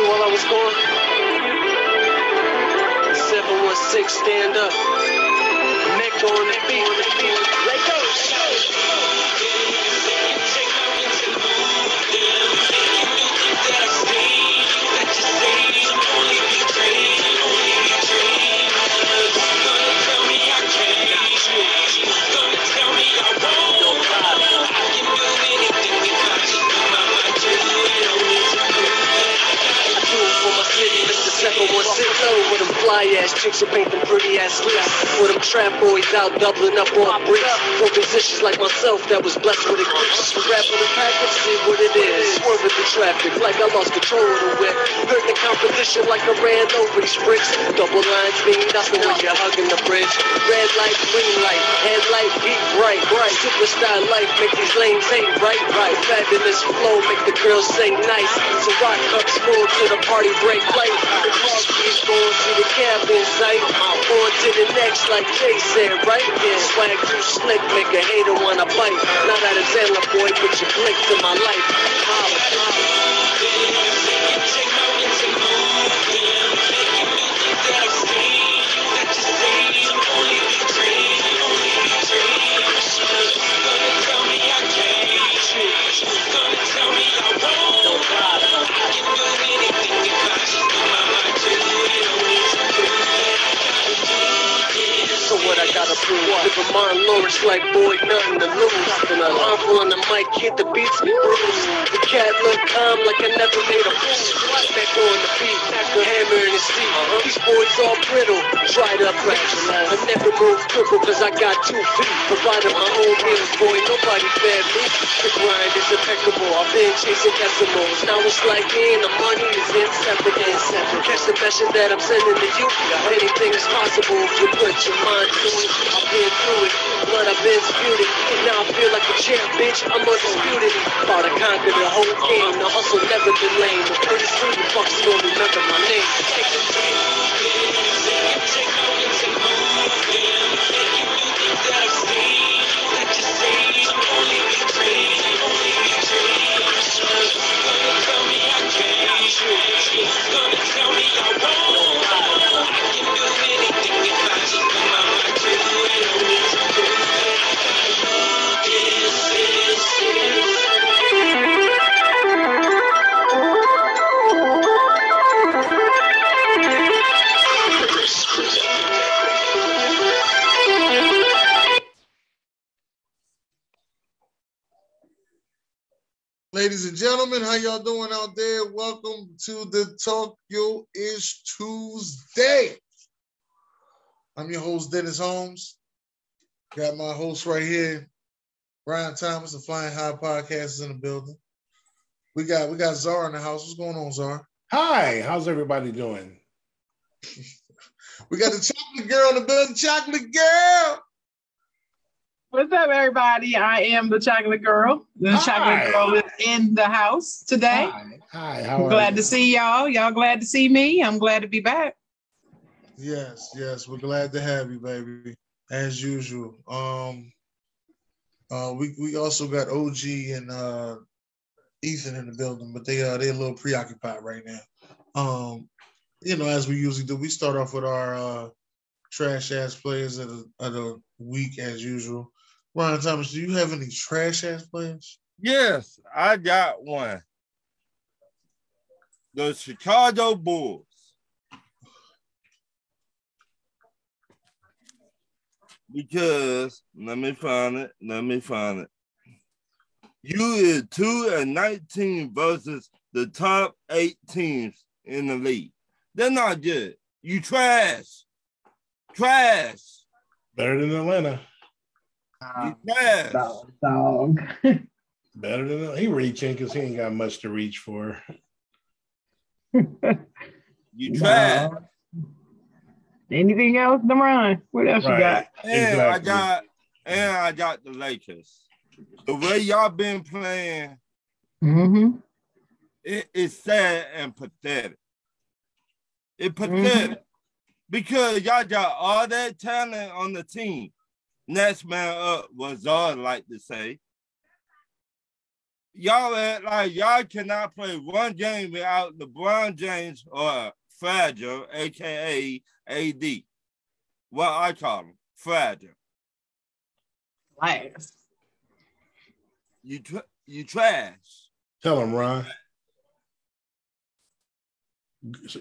me while I was gone? 716, stand up. Neck on the beat. Let go. Ass chicks and paint them pretty ass lips. With them trap boys out doubling up on bricks. For musicians like myself that was blessed with a gift. Rap on the package, see what it is. Swerving the traffic like I lost control of the whip. Heard the competition like I ran over these bricks. Double lines mean nothing when you're hugging the bridge. Red light, green light, headlight, beat bright, bright. Superstar life make these lanes hate right, right. Fabulous flow make the girls say nice. So rock cups full to the party break light. The car keys going to the cabin sight. On to the next like Jay said, right? Yeah, swag too slick, make a hater wanna bite. Not out of Zella boy, but you blinked in my life. Holla, holla. Gotta prove? Living Martin Lawrence like boy, nothing to lose. And I'm on the mic, hit the beats be bruised. The cat look calm like I never made a move. Back on the beat, the hammer in his seat. Uh-huh. These boys all brittle, dried up raps. I never move cripple cause I got two feet. Providing my uh-huh. own meals, boy, nobody fed me. The grind is impeccable, I've been chasing decimals. Now it's like me and the money is inseparable. inseparable. Catch the message that I'm sending to you. Uh-huh. Anything is possible if you put your mind to it. I've been through it, blood I've been spewed it. Now I feel like a champ, bitch. I'm undisputed. About to conquer the whole game. The hustle never been lame. But pretty soon you fucks gonna remember my name. Take the Ladies gentlemen, how y'all doing out there? Welcome to the Talk Your Ish Tuesday. I'm your host, Dennis Holmes. Got my host right here, Brian Thomas, the Flying High Podcast is in the building. We got we got Czar in the house. What's going on, Czar? Hi, how's everybody doing? We got the chocolate girl in the building, chocolate girl. What's up, everybody? I am the chocolate girl. The Hi. chocolate girl is in the house today. Hi, hi how are glad you? to see y'all. Y'all glad to see me. I'm glad to be back. Yes, yes, we're glad to have you, baby, as usual. Um, uh, we we also got OG and uh, Ethan in the building, but they uh they're a little preoccupied right now. Um, you know, as we usually do, we start off with our uh trash ass players of the of the week as usual. Ryan Thomas, do you have any trash ass players? Yes, I got one. The Chicago Bulls. Because let me find it. Let me find it. You is two and nineteen versus the top eight teams in the league. They're not good. You trash. Trash. Better than Atlanta. You trash. Dog. dog. Better than he reaching because he ain't got much to reach for. You trash. Anything else, Deron? What else you got? And I got and I got the Lakers. The way y'all been playing, Mm-hmm. it is sad and pathetic. It pathetic because y'all got all that talent on the team. Next man up was all like to say. y'all act like y'all cannot play one game without LeBron James or Fragile, aka AD. What I call him, Fragile. Last. You tr- you trash. Tell him, Ron.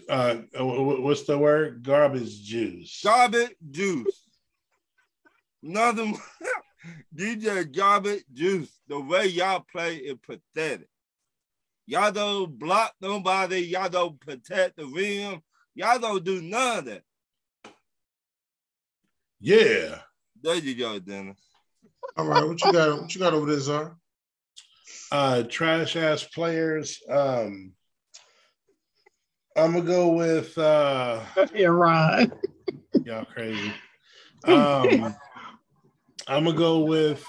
Uh, what's the word? Garbage juice. Garbage juice. Nothing. DJ Garbage juice. The way y'all play is pathetic. Y'all don't block nobody. Y'all don't protect the rim. Y'all don't do none of that. Yeah. There you go, Dennis. All right, what you got? What you got over there, Czar? Uh, trash ass players. Um, I'm gonna go with uh, Yeah, Ron. y'all crazy. Um, I'm gonna go with.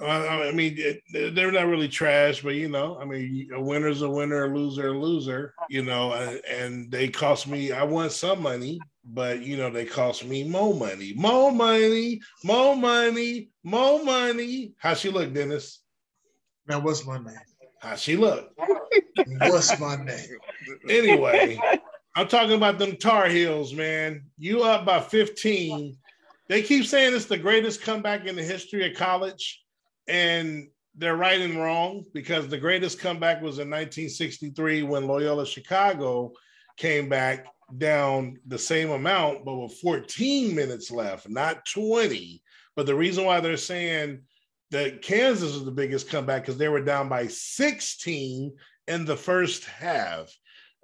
uh, I mean, it- they're not really trash, but you know, I mean, a winner's a winner, a loser, a loser. You know, and, and they cost me. I want some money, but you know, they cost me more money, more money, more money, more money. How she look, Dennis? Now, what's my name? How she look? What's my name? Anyway, I'm talking about them Tar Heels, man. You up by 15. They keep saying it's the greatest comeback in the history of college, and they're right and wrong because the greatest comeback was in 1963 when Loyola Chicago came back down the same amount, but with 14 minutes left, not 20. But the reason why they're saying that Kansas was the biggest comeback because they were down by 16 in the first half.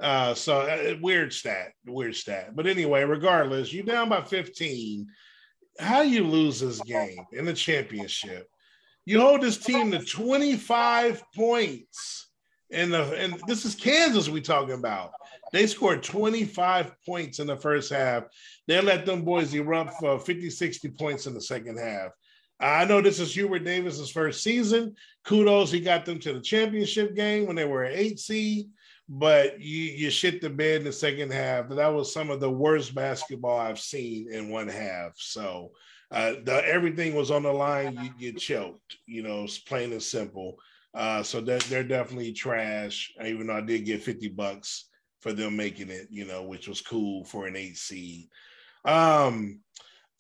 Uh, so uh, weird stat, weird stat. But anyway, regardless, you're down by 15. How you lose this game in the championship? You hold this team to 25 points. In the and this is Kansas we talking about. They scored 25 points in the first half. They let them boys erupt for 50, 60 points in the second half. I know this is Hubert Davis's first season. Kudos, he got them to the championship game when they were an eight seed, but you you shit the bed in the second half. That was some of the worst basketball I've seen in one half. So uh, the, everything was on the line. You get choked. You know, it's plain and simple. Uh, so that they're definitely trash. Even though I did get fifty bucks for them making it, you know, which was cool for an eight seed. Um,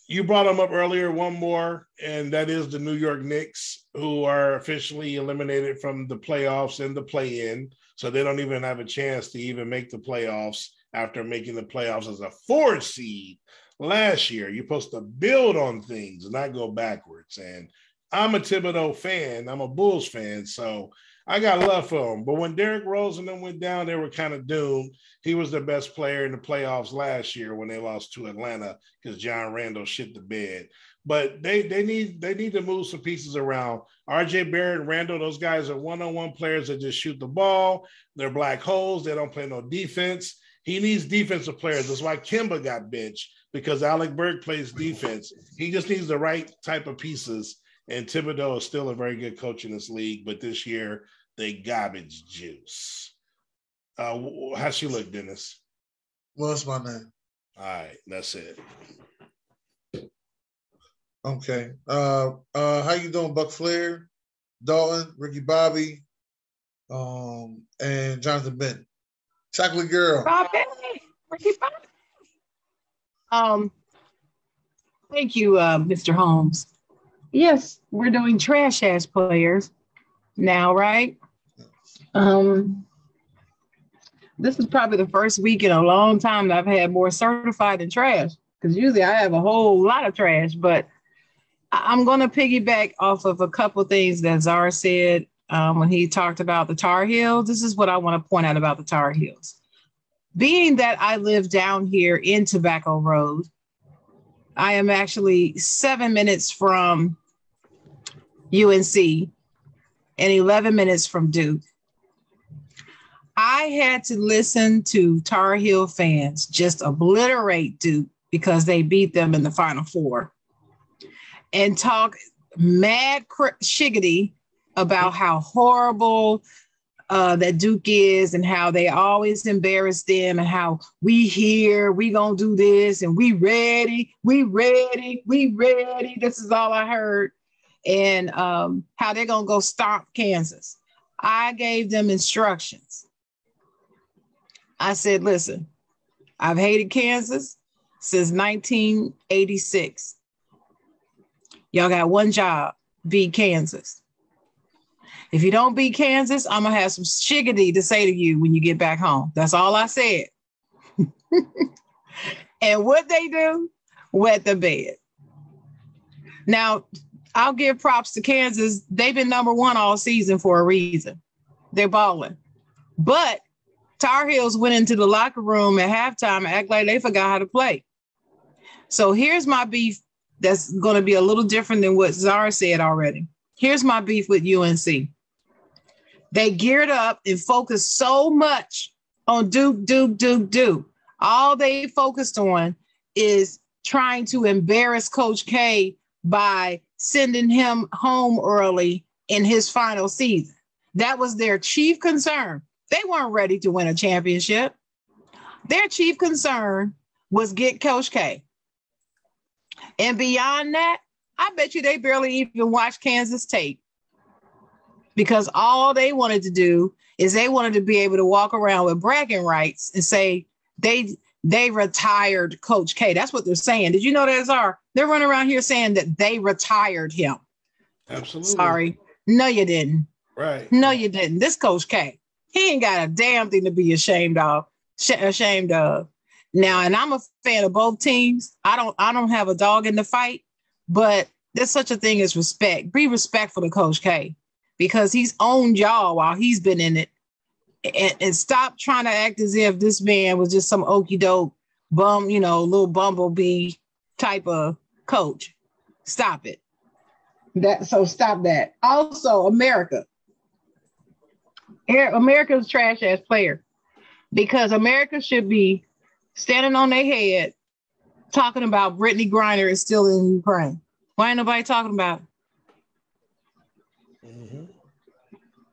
you brought them up earlier, one more, and that is the New York Knicks, who are officially eliminated from the playoffs and the play in. So they don't even have a chance to even make the playoffs after making the playoffs as a four seed last year. You're supposed to build on things not go backwards. And I'm a Thibodeau fan, I'm a Bulls fan. So I got love for him. But when Derrick Rose and them went down, they were kind of doomed. He was the best player in the playoffs last year when they lost to Atlanta because John Randle shit the bed. But they they need they need to move some pieces around. RJ Barrett, Randle, those guys are one-on-one players that just shoot the ball. They're black holes. They don't play no defense. He needs defensive players. That's why Kemba got benched because Alec Burke plays defense. He just needs the right type of pieces. And Thibodeau is still a very good coach in this league, but this year they garbage juice. Uh, how she look, Dennis? What's my name? All right, that's it. Okay. Uh, uh, how you doing, Buck Flair, Dalton, Ricky Bobby, um, and Jonathan Benton? Chocolate Girl. Bobby, Ricky Bobby. Um, thank you, uh, Mr. Holmes. Yes, we're doing trash ass players now, right? Um, this is probably the first week in a long time that I've had more certified than trash because usually I have a whole lot of trash, but I'm going to piggyback off of a couple things that Zara said um, when he talked about the Tar Heels. This is what I want to point out about the Tar Heels. Being that I live down here in Tobacco Road, I am actually seven minutes from UNC and 11 minutes from Duke. I had to listen to Tar Heel fans just obliterate Duke because they beat them in the Final Four and talk mad cr- shiggity about how horrible uh, that Duke is and how they always embarrass them and how we here, we gonna do this and we ready, we ready, we ready. This is all I heard. and um, how they're gonna go stomp Kansas. I gave them instructions. I said, listen, I've hated Kansas since 1986. Y'all got one job, beat Kansas. If you don't beat Kansas, I'm gonna have some shiggity to say to you when you get back home. That's all I said. and what they do, wet the bed. Now, I'll give props to Kansas. They've been number one all season for a reason. They're balling. But Tar Heels went into the locker room at halftime and act like they forgot how to play. So here's my beef that's going to be a little different than what Zara said already. Here's my beef with UNC. They geared up and focused so much on Duke, Duke, Duke, Duke. All they focused on is trying to embarrass Coach K by sending him home early in his final season. That was their chief concern. They weren't ready to win a championship. Their chief concern was get Coach K. And beyond that, I bet you they barely even watched Kansas tape because all they wanted to do is they wanted to be able to walk around with bragging rights and say they they retired Coach K. That's what they're saying. Did you know that, Czar? They're running around here saying that they retired him. Absolutely. Sorry. No, you didn't. Right. No, you didn't. This Coach K, he ain't got a damn thing to be ashamed of. Ashamed of. Now, and I'm a fan of both teams. I don't. I don't have a dog in the fight, but there's such a thing as respect. Be respectful to Coach K because he's owned y'all while he's been in it. And, and stop trying to act as if this man was just some okey doke bum, you know, little bumblebee type of coach. Stop it. That so stop that. Also, America. America's trash ass player because America should be standing on their head talking about Brittney Griner is still in Ukraine. Why ain't nobody talking about it? Mm-hmm.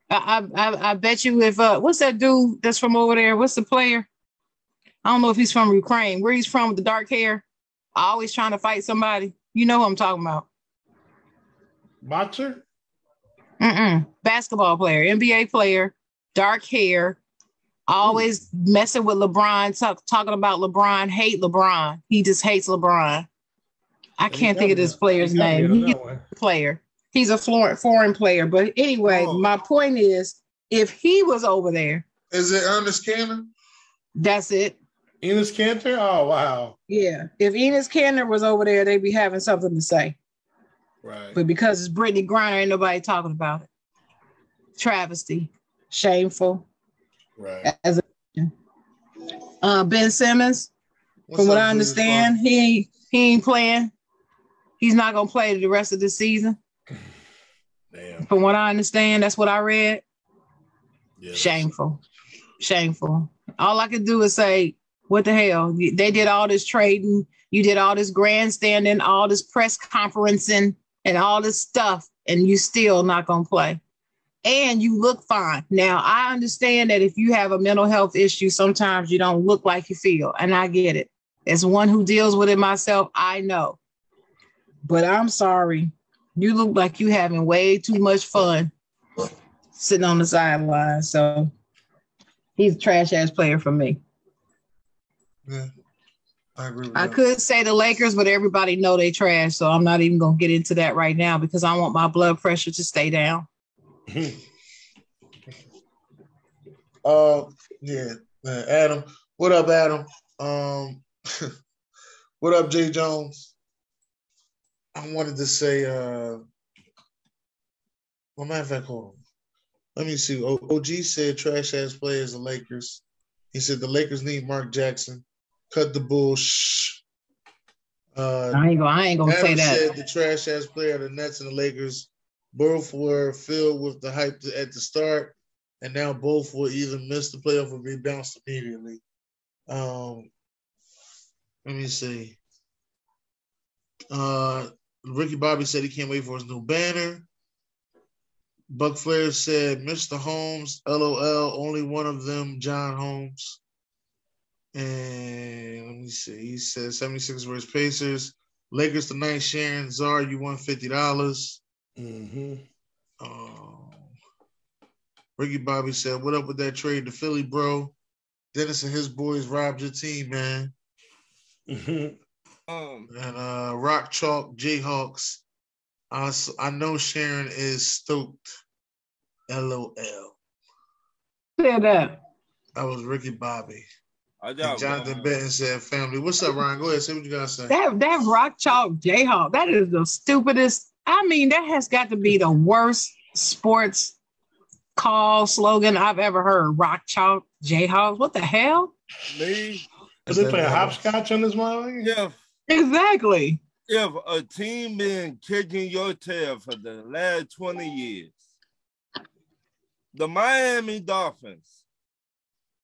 I, I I bet you if uh what's that dude that's from over there? What's the player? I don't know if he's from Ukraine. Where he's from with the dark hair, always trying to fight somebody. You know who I'm talking about. Boxer? Mm-mm. Basketball player, NBA player, dark hair, Hmm. always Ooh. messing with LeBron, talk, talking about LeBron, hate LeBron. He just hates LeBron. I can't think of this player's name. He's a player. He's a foreign player. But anyway, oh. my point is if he was over there. Is it Enes Kanter? That's it. Enes Kanter? Oh, wow. Yeah. If Enes Kanter was over there, they'd be having something to say. Right. But because it's Brittney Griner, ain't nobody talking about it. Travesty. Shameful. Right. As a, uh, Ben Simmons, What's from what I understand, he ain't, he ain't playing. He's not gonna play the rest of the season. Damn. From what I understand, that's what I read. Yeah, Shameful. Shameful. All I can do is say, what the hell? They did all this trading, you did all this grandstanding, all this press conferencing, and all this stuff, and you still not gonna play. And you look fine. Now I understand that if you have a mental health issue, sometimes you don't look like you feel, and I get it. As one who deals with it myself, I know. But I'm sorry, you look like you're having way too much fun sitting on the sideline. So he's a trash ass player for me. Yeah. I agree. I that. could say the Lakers, but everybody know they trash, so I'm not even gonna get into that right now because I want my blood pressure to stay down. Uh, yeah, man, Adam. What up, Adam? Um, what up, Jay Jones? I wanted to say, uh, well, matter of fact, hold on. Let me see. OG said trash ass players, the Lakers. He said the Lakers need Mark Jackson. Cut the bull. Shh. Uh, I ain't gonna. I ain't gonna Adam say that. Said the trash ass player, the Nets and the Lakers, both were filled with the hype at the start, and now both will either miss the playoff or be bounced immediately. Um, let me see. Uh, Ricky Bobby said he can't wait for his new banner. Buck Flair said, Mr. Holmes, LOL, only one of them, John Holmes. And let me see. He said 76 versus Pacers. Lakers tonight, Sharon Czar, you won $50. Mm-hmm. Um, Ricky Bobby said, "What up with that trade to Philly, bro? Dennis and his boys robbed your team, man." Mm-hmm. Um, And uh, Rock Chalk Jayhawks. I, I know Sharon is stoked. LOL. Said that. That was Ricky Bobby. I And got Jonathan one. Benton said, "Family, what's up, Ryan? Go ahead, say what you gotta say." That that rock chalk Jayhawk. That is the stupidest. I mean, that has got to be the worst sports call slogan I've ever heard. Rock chalk Jayhawks. What the hell? Me, Was they playing hopscotch on this motherfucker? Yeah. Exactly. if a team been kicking your tail for the last 20 years, the Miami Dolphins,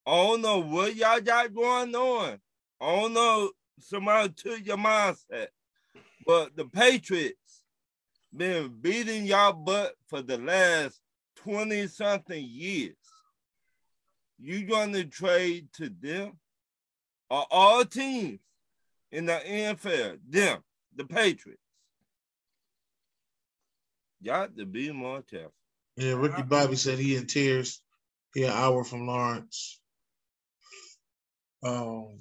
I don't know what y'all got going on. I don't know somebody took your mindset, but the Patriots been beating y'all butt for the last 20 something years. You gonna trade to them? Or all teams in the NFL, them, the Patriots. Got to be more careful. Yeah, Ricky Bobby said he in tears. He an hour from Lawrence. Um,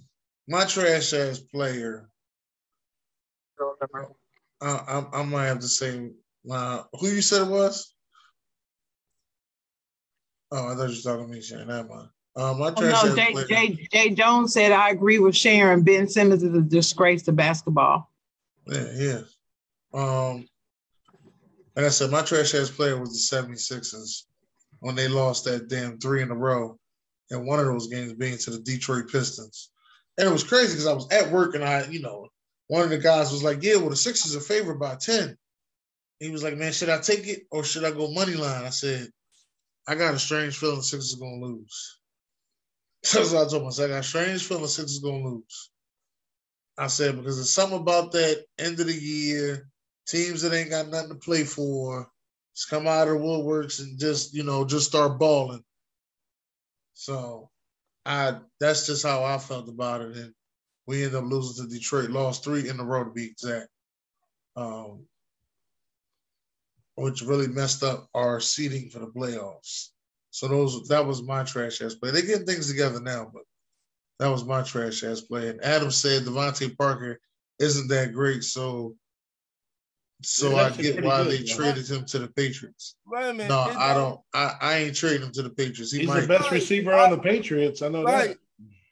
my trash ass player. I, I, I might have to say, uh, who you said it was? Oh, I thought you were talking to me, Sharon. Never mind. My Oh, no, Jay. Jay, Jay Jones said, I agree with Sharon. Ben Simmons is a disgrace to basketball. Yeah, yeah. Um, like I said, my trash ass player was the 76ers when they lost that damn three in a row. And one of those games being to the Detroit Pistons. And it was crazy because I was at work and I, you know, one of the guys was like, Yeah, well, the Sixers are favored by 10. He was like, Man, should I take it or should I go money line? I said, I got a strange feeling the Sixers are gonna lose. That's what I told myself. I got a strange feeling the Sixers are gonna lose. I said, because there's something about that end of the year, teams that ain't got nothing to play for, just come out of the woodworks and just, you know, just start balling. So I that's just how I felt about it. And we ended up losing to Detroit, lost three in a row to be exact. Um, which really messed up our seating for the playoffs. So those that was my trash ass play. They're getting things together now, but that was my trash ass play. And Adam said DeVante Parker isn't that great, so so He's I get why good, they though. traded him to the Patriots. Wait a minute. No, is I don't. I, I ain't trading him to the Patriots. He He's might. the best receiver on the Patriots. I know Right. that.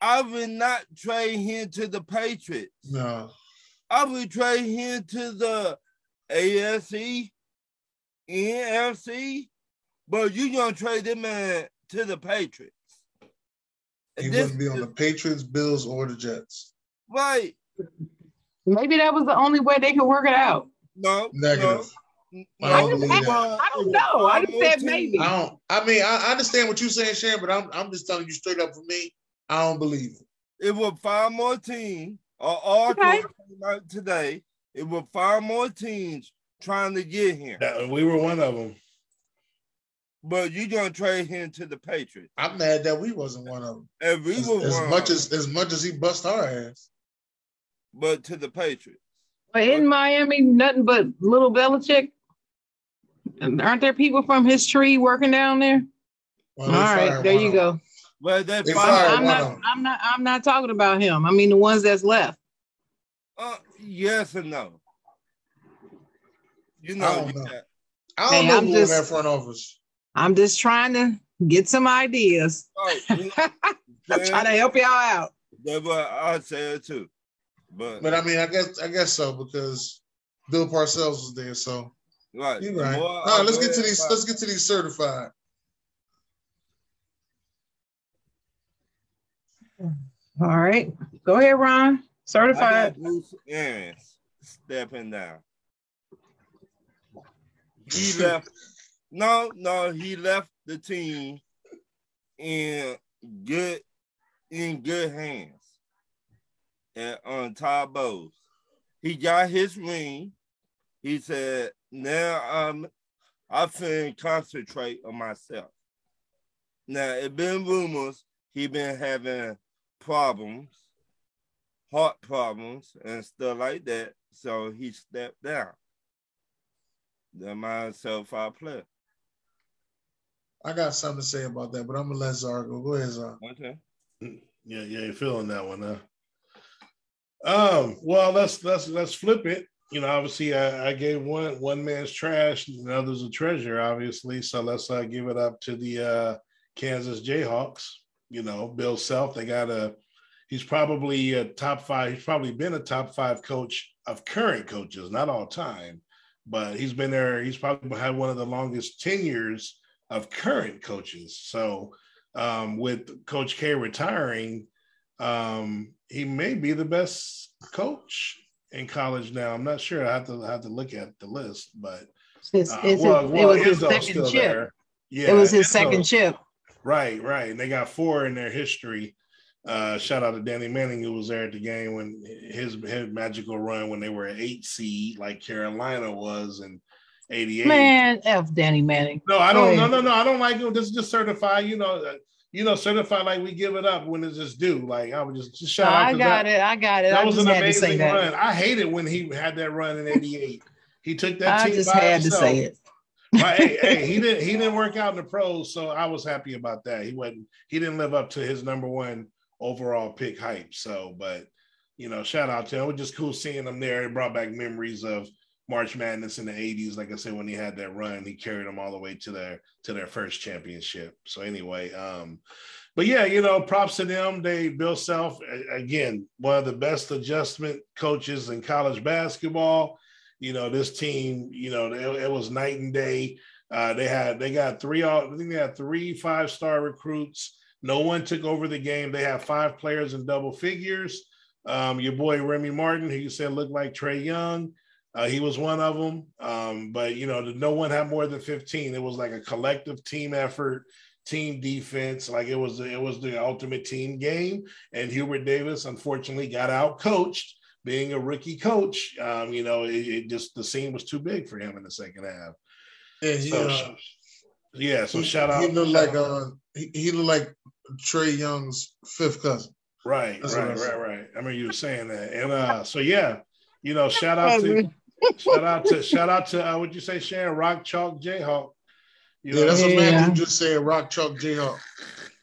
I would not trade him to the Patriots. No, I would trade him to the AFC, NFC, but you gonna trade that man to the Patriots. he This- wouldn't be on the Patriots, Bills, or the Jets. right. Maybe that was the only way they could work it out. No, Negative. no, I no. don't believe that. I don't know. I just said maybe. I don't. I mean, I, I understand what you're saying, Sharon, but I'm I'm just telling you straight up. For me, I don't believe it. It was five more teams, or all Okay. came out today. It was five more teams trying to get him, That- we were one of them. but you gonna trade him to the Patriots. I'm mad that we wasn't one of them. And we As, were as one, much as as much as he bust our ass. but to the Patriots. But in Miami, nothing but little Belichick. And Aren't there people from his tree working down there? Well, All they right, fired there you go. Them. Well, that They five- I'm one not. of them. I'm not. I'm not talking about him. I mean the ones that's left. Uh, yes and no. You know. I know, don't you know. I don't Hey, know I'm who just- in that front office. I'm just trying to get some ideas. oh, you- trying to help y'all out. That's what I said too. But, But I mean, I guess I guess so because Bill Parcells was there. So right, you're right. more All I right, let's get to these. about- Let's get to these certified. All right, go ahead, Ron. Certified. Bruce Arians stepping down. He left. No, no, he left the team in good in good hands. And on Todd Bowles. He got his ring. He said, now I'm I finna concentrate on myself. Now it been rumors he been having problems, heart problems and stuff like that. So he stepped down. They're my self five player. I got something to say about that, but I'm gonna let Zar go. Go ahead, Zar. Okay. Yeah, yeah, you're feeling that one, huh? Um, well, let's let's let's flip it. You know, obviously, I, I gave one one man's trash, and the other's a treasure, obviously. So let's uh, give it up to the uh, Kansas Jayhawks. You know, Bill Self. They got a. He's probably a top five. He's probably been a top five coach of current coaches, not all time, but he's been there. He's probably had one of the longest tenures of current coaches. So um, with Coach K retiring, um, he may be the best coach in college now. I'm not sure. I have to I have to look at the list, but uh, it's well, his, well, it was his second chip. there. Yeah, it was his Izzo- second chip. Right, right. And they got four in their history. Uh, shout out to Danny Manning who was there at the game when his his magical run when they were an eight seed like Carolina was in '88. Man, F Danny Manning. No, I don't. No, no, no. I don't like it. This is just certified. You know, uh, you know, certified like we give it up when it's just due. Like I would just, just shout out. I got that. it. I got it. That I was just an had to say amazing that. run. I hated when he had that run in '88. He took that I team just had himself. to say it. But hey, hey, he didn't. He didn't work out in the pros, so I was happy about that. He wasn't. He didn't live up to his number one overall pick hype. So, but you know, shout out to him. It was just cool seeing him there. It brought back memories of March Madness in the '80s. Like I said, when he had that run, he carried them all the way to their to their first championship. So anyway, um, but yeah, you know, props to them. They Bill Self again, one of the best adjustment coaches in college basketball. You know, this team, you know, it, it was night and day. Uh, they had they got three I think they had three five star recruits. No one took over the game. They have five players in double figures. Um, your boy Remy Martin, who you said looked like Trae Young, uh, he was one of them. Um, but you know, no one had more than 15. It was like a collective team effort, team defense. Like it was, it was the ultimate team game. And Hubert Davis, unfortunately, got out coached. Being a rookie coach, um, you know, it, it just the scene was too big for him in the second half. Yeah, he, So, uh, yeah, so he, shout out. He looked like out. uh, he, he looked like Trae Young's fifth cousin. Right, That's right, right, right. I mean, you were saying that, and uh, so yeah, you know, shout out to, shout out to, shout out to, uh, what you say, Sharon Rock Chalk Jayhawk. You Yeah, that's what Yeah. Matthew just said. Rock Chalk Jayhawk.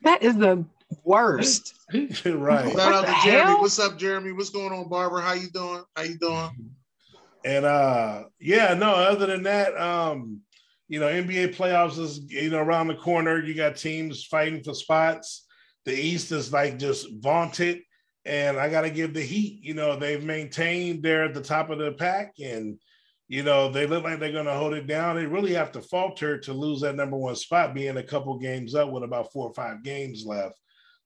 That is the worst. right. Shout out to Jeremy. hell? What's up, Jeremy? What's going on, Barbara? How you doing? How you doing? And uh, yeah, no. Other than that, um, you know, NBA playoffs is you know around the corner. You got teams fighting for spots. The East is like just vaunted, and I got to give the Heat. You know, they've maintained they're at the top of the pack, and you know they look like they're going to hold it down. They really have to falter to lose that number one spot, being a couple games up with about four or five games left.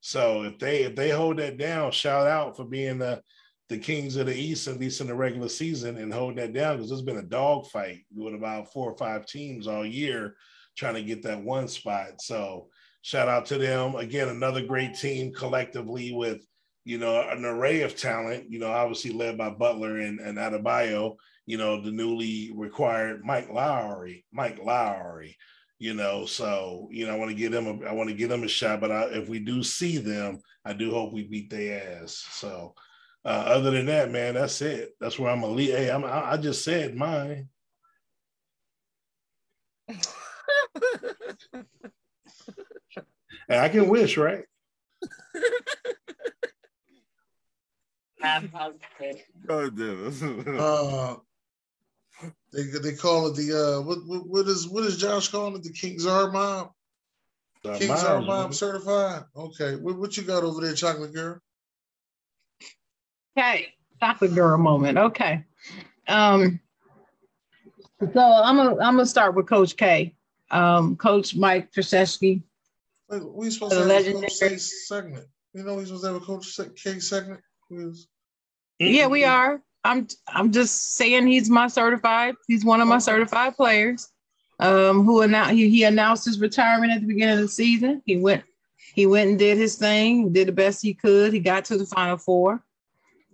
So if they if they hold that down, shout out for being the the Kings of the East, at least in the regular season, and hold that down because there's been a dogfight with about four or five teams all year trying to get that one spot. So shout out to them. Again, another great team collectively with, you know, an array of talent, you know, obviously led by Butler and, and Adebayo, you know, the newly required Mike Lowry, Mike Lowry, you know, so, you know, I want to give them, a, I want to give them a shot, but I, if we do see them, I do hope we beat their ass. So, uh, other than that, man, that's it. That's where I'm gonna leave. Hey, I'm, I I just said mine. And I can wish, right? God damn it. Uh, they they call it the uh, what what, what is what is Josh calling it? The Kings are mob. Uh, Kings mine are was- mob certified. Okay, what, what you got over there, chocolate girl? Okay, chocolate girl moment. Okay. Um, so I'm gonna I'm gonna start with Coach K. Um, Coach Mike Krzyzewski. Wait, we supposed The to have a legendary- coach K segment. You know, we supposed to have a coach K segment. We was- Yeah, we are. I'm I'm just saying he's my certified. He's one of my certified players. Um, who announced he, he announced his retirement at the beginning of the season. He went he went and did his thing, did the best he could. He got to the final four.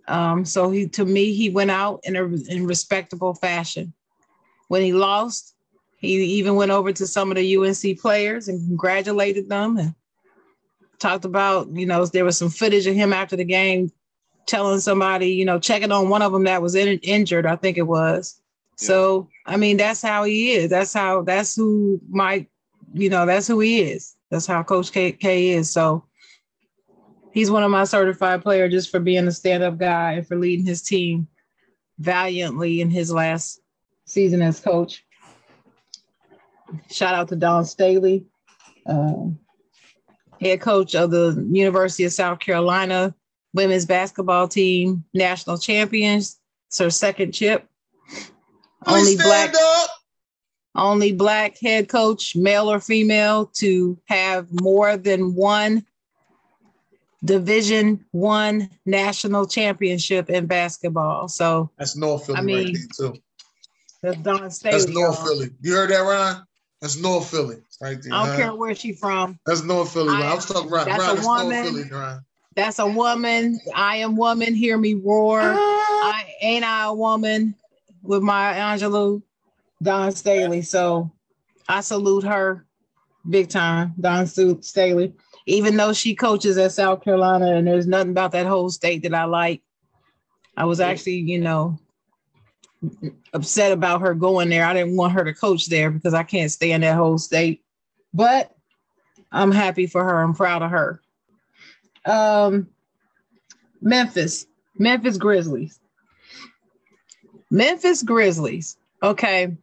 Um, so he to me he went out in a in respectable fashion. When he lost, he even went over to some of the UNC players and congratulated them and talked about, you know, there was some footage of him after the game telling somebody, you know, checking on one of them that was in, injured, I think it was, So I mean, that's how he is. That's how that's who Mike, you know, that's who he is. That's how Coach K, K is. So he's one of my certified players just for being a stand-up guy and for leading his team valiantly in his last season as coach. Shout out to Dawn Staley, uh, head coach of the University of South Carolina women's basketball team, national champions. It's her second chip. Only black, up. only black head coach, male or female, to have more than one Division One national championship in basketball. So that's North Philly I mean, right there too. That's Dawn Staley. That's North y'all. Philly. You heard that, Ryan? That's North Philly right there. I don't care where she's from. That's North Philly. I, I was talking Ryan. That's Ryan, a woman. North Philly, Ryan. That's a woman. I am woman. Hear me roar. I ain't I a woman with Maya Angelou, Dawn Staley. So I salute her big time, Dawn Staley. Even though she coaches at South Carolina, and there's nothing about that whole state that I like. I was actually, you know, upset about her going there. I didn't want her to coach there because I can't stand that whole state. But I'm happy for her. I'm proud of her. Um, Memphis, Memphis Grizzlies. Memphis Grizzlies. Okay.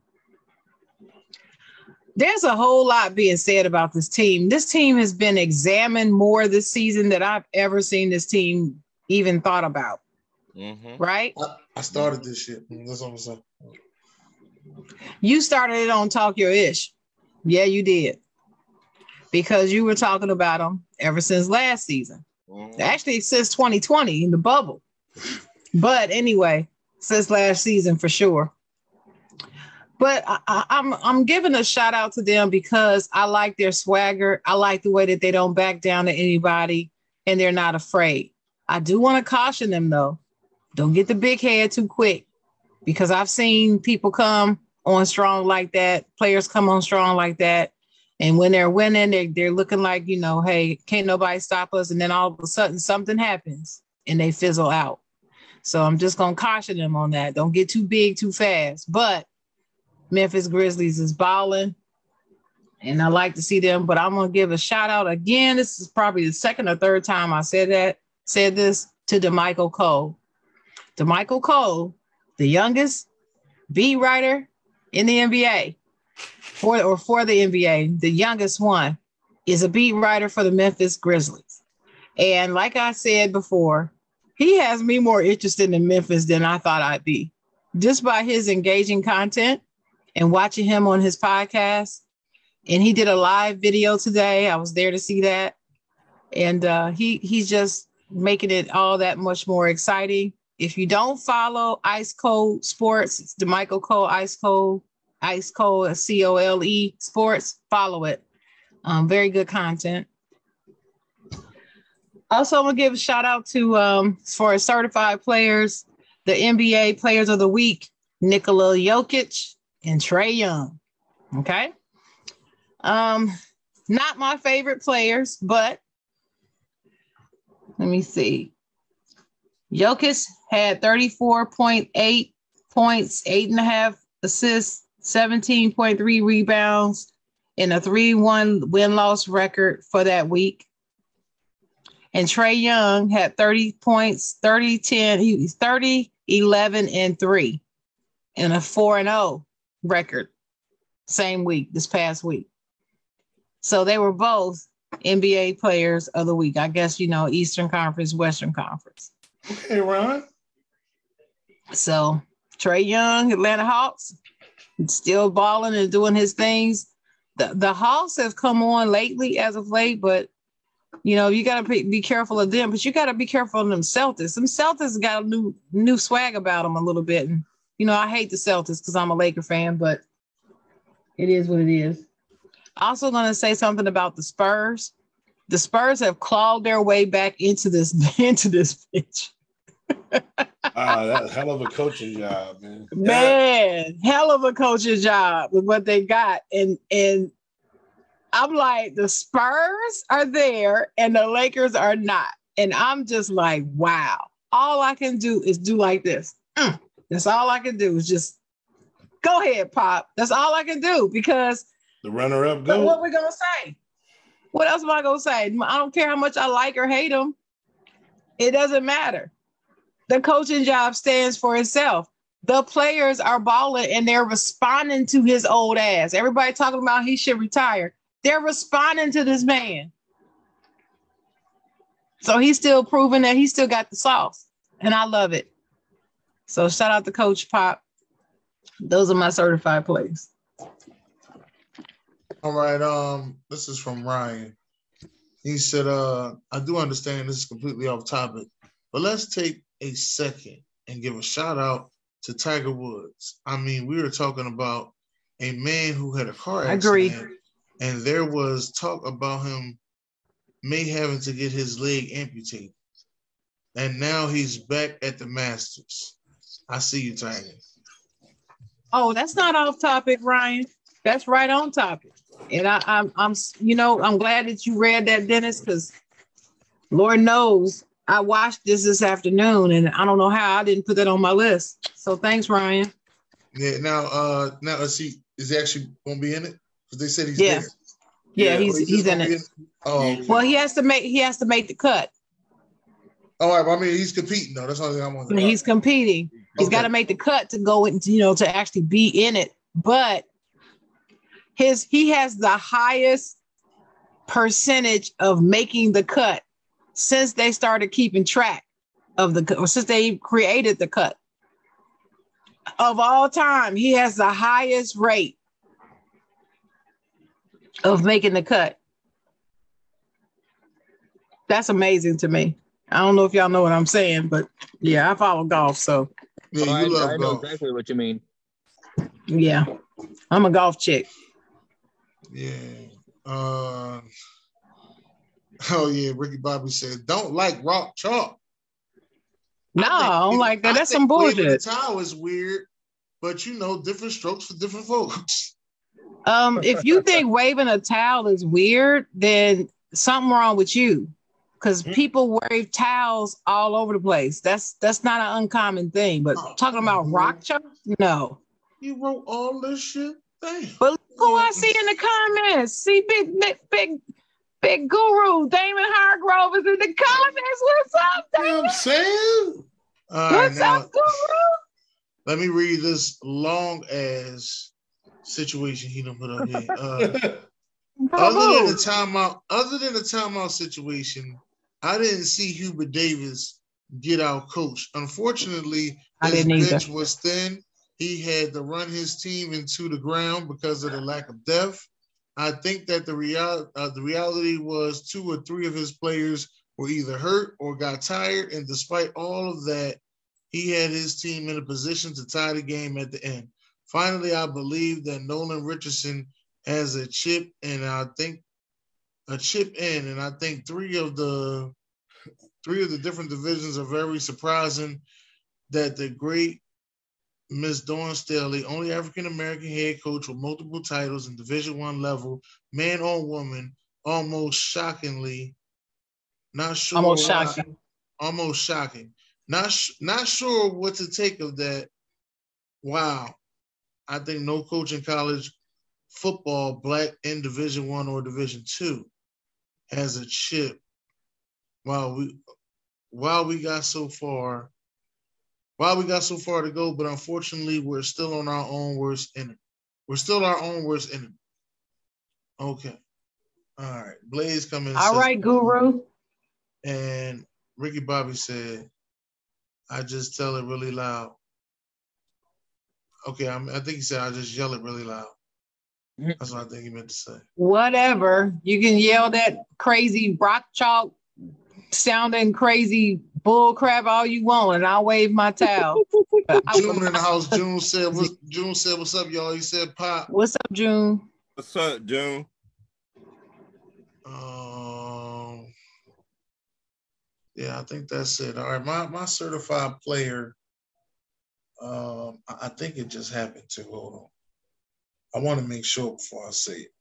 There's a whole lot being said about this team. This team has been examined more this season than I've ever seen this team even thought about. Mm-hmm. Right? I, I, started this shit. That's what I'm saying. You started it on Talk Your Ish. Yeah, you did. Because you were talking about them ever since last season. Mm-hmm. Actually, since 2020 in the bubble. But anyway, since last season for sure. But I, am I'm, I'm giving a shout out to them because I like their swagger. I like the way that they don't back down to anybody and they're not afraid. I do want to caution them though. Don't get the big head too quick because I've seen people come on strong like that, players come on strong like that, and when they're winning, they're, they're looking like, you know, hey, can't nobody stop us. And then all of a sudden something happens and they fizzle out. So I'm just going to caution them on that. Don't get too big too fast. But Memphis Grizzlies is balling. And I like to see them, but I'm going to give a shout out again. This is probably the second or third time I said that, said this to Damichael Cole. Damichael Cole, the youngest beat writer in the NBA, for or for the NBA, the youngest one is a beat writer for the Memphis Grizzlies. And like I said before, he has me more interested in Memphis than I thought I'd be. Just by his engaging content and watching him on his podcast. And he did a live video today. I was there to see that. And uh, he he's just making it all that much more exciting. If you don't follow Ice Cold Sports, it's Damichael Cole Ice Cold Ice Cold C O L E Sports. Follow it. Um, very good content. Also, I'm gonna give a shout out to um, for certified players, the NBA Players of the Week, Nikola Jokic and Trae Young. Okay. Um, not my favorite players, but let me see. Jokic had 34.8 points, eight and a half assists, 17.3 rebounds, and a 3 1 win loss record for that week. And Trae Young had 30 points, 30 10, he was 30, 11, and 3, and a 4 0 record same week, this past week. So they were both NBA players of the week. I guess, you know, Eastern Conference, Western Conference. Okay, Ron. So Trae Young, Atlanta Hawks, still balling and doing his things. The the Hawks have come on lately as of late, but you know you got to be, careful of them. But you got to be careful of them Celtics. Some Celtics got a new new swag about them a little bit. And you know I hate the Celtics because I'm a Laker fan, but it is what it is. Also, going to say something about the Spurs. The Spurs have clawed their way back into this into this pitch ah, that hell of a coaching job, man. Man, hell of a coaching job with what they got. And and I'm like, the Spurs are there and the Lakers are not. And I'm just like, wow. All I can do is do like this. Mm. That's all I can do is just Go ahead, Pop. That's all I can do because The runner up but go. what we gonna say? What else am I gonna say? I don't care how much I like or hate him. It doesn't matter. The coaching job stands for itself. The players are balling and they're responding to his old ass. Everybody talking about he should retire. They're responding to this man. So he's still proving that he still got the sauce. And I love it. So shout out to Coach Pop. Those are my certified plays. All right. Um, this is from Ryan. He said, uh, I do understand this is completely off topic, but let's take a second and give a shout out to Tiger Woods. I mean, we were talking about a man who had a car I accident, agree. and there was talk about him may having to get his leg amputated. And now he's back at the Masters. I see you, Tiger. Oh, that's not off topic, Ryan. That's right on topic. And I, I'm, I'm, you know, I'm glad that you read that, Dennis, because Lord knows I watched this this afternoon, and I don't know how I didn't put that on my list. So thanks, Ryan. Yeah. Now, uh, now let's see. Is he actually gonna be in it? Because they said he's Yeah. there. Yeah, Yeah, he's he's just in it. Oh, okay. Well, he has to make he has to make the cut. all right. Well, I mean, he's competing though. That's thing I'm wondering. He's competing. He's Okay. got to make the cut to go into, you know, to actually be in it. But his he has the highest percentage of making the cut since they started keeping track of the or since they created the cut. Of all time, he has the highest rate of making the cut. That's amazing to me. I don't know if y'all know what I'm saying, but yeah, I follow golf, so Yeah, Oh, I, love I know golf. exactly what you mean. yeah, I'm a golf chick. Yeah. Uh, oh yeah, Ricky Bobby said, "Don't like rock chalk." No, I don't like that. That's some waving bullshit. The towel is weird, but you know, different strokes for different folks. Um, if you think waving a towel is weird, then something wrong with you. Because people wave towels all over the place. That's that's not an uncommon thing. But Oh, talking about mhm. rock chalk, no. You wrote all this shit. Damn. But look who I see in the comments. See big big big big guru Damon Hargrove is in the comments. What's up, You know Damon? what I'm saying? All right, What's now up, guru? let me read this long ass situation he done put up here. Uh, other than the timeout, other than the timeout situation, I didn't see Hubert Davis get out coached. Unfortunately, his either. bench was thin. He had to run his team into the ground because of the lack of depth. I think that the real uh, the reality was two or three of his players were either hurt or got tired, and despite all of that, he had his team in a position to tie the game at the end. Finally, I believe that Nolan Richardson has a chip, and I think a chip in, and I think three of the three of the different divisions are very surprising. That the great Miss Dawn Staley, only African American head coach with multiple titles in Division One level, man or woman, almost shockingly, not sure, Almost why- shocking. almost shocking. Not sh- not sure what to take of that. Wow, I think no coach in college football, black in Division One or Division Two, has a chip. While we while we got so far, while we got so far to go, but unfortunately, we're still on our own worst enemy. We're still our own worst enemy. Okay. All right. Blaze coming. All right, guru. And Ricky Bobby said, I just tell it really loud. Okay, I'm, I think he said I just yell it really loud. Mhm. That's what I think he meant to say. Whatever. You can yell that crazy rock chalk sounding crazy bull crap all you want, and I'll wave my towel. I will June in the house. June said, what, June said, what's up, y'all? He said, pop. What's up, June? What's up, June? Um, yeah, I think that's it. All right, my my certified player. Um, I, I think it just happened to. Hold on. I want to make sure before I say it,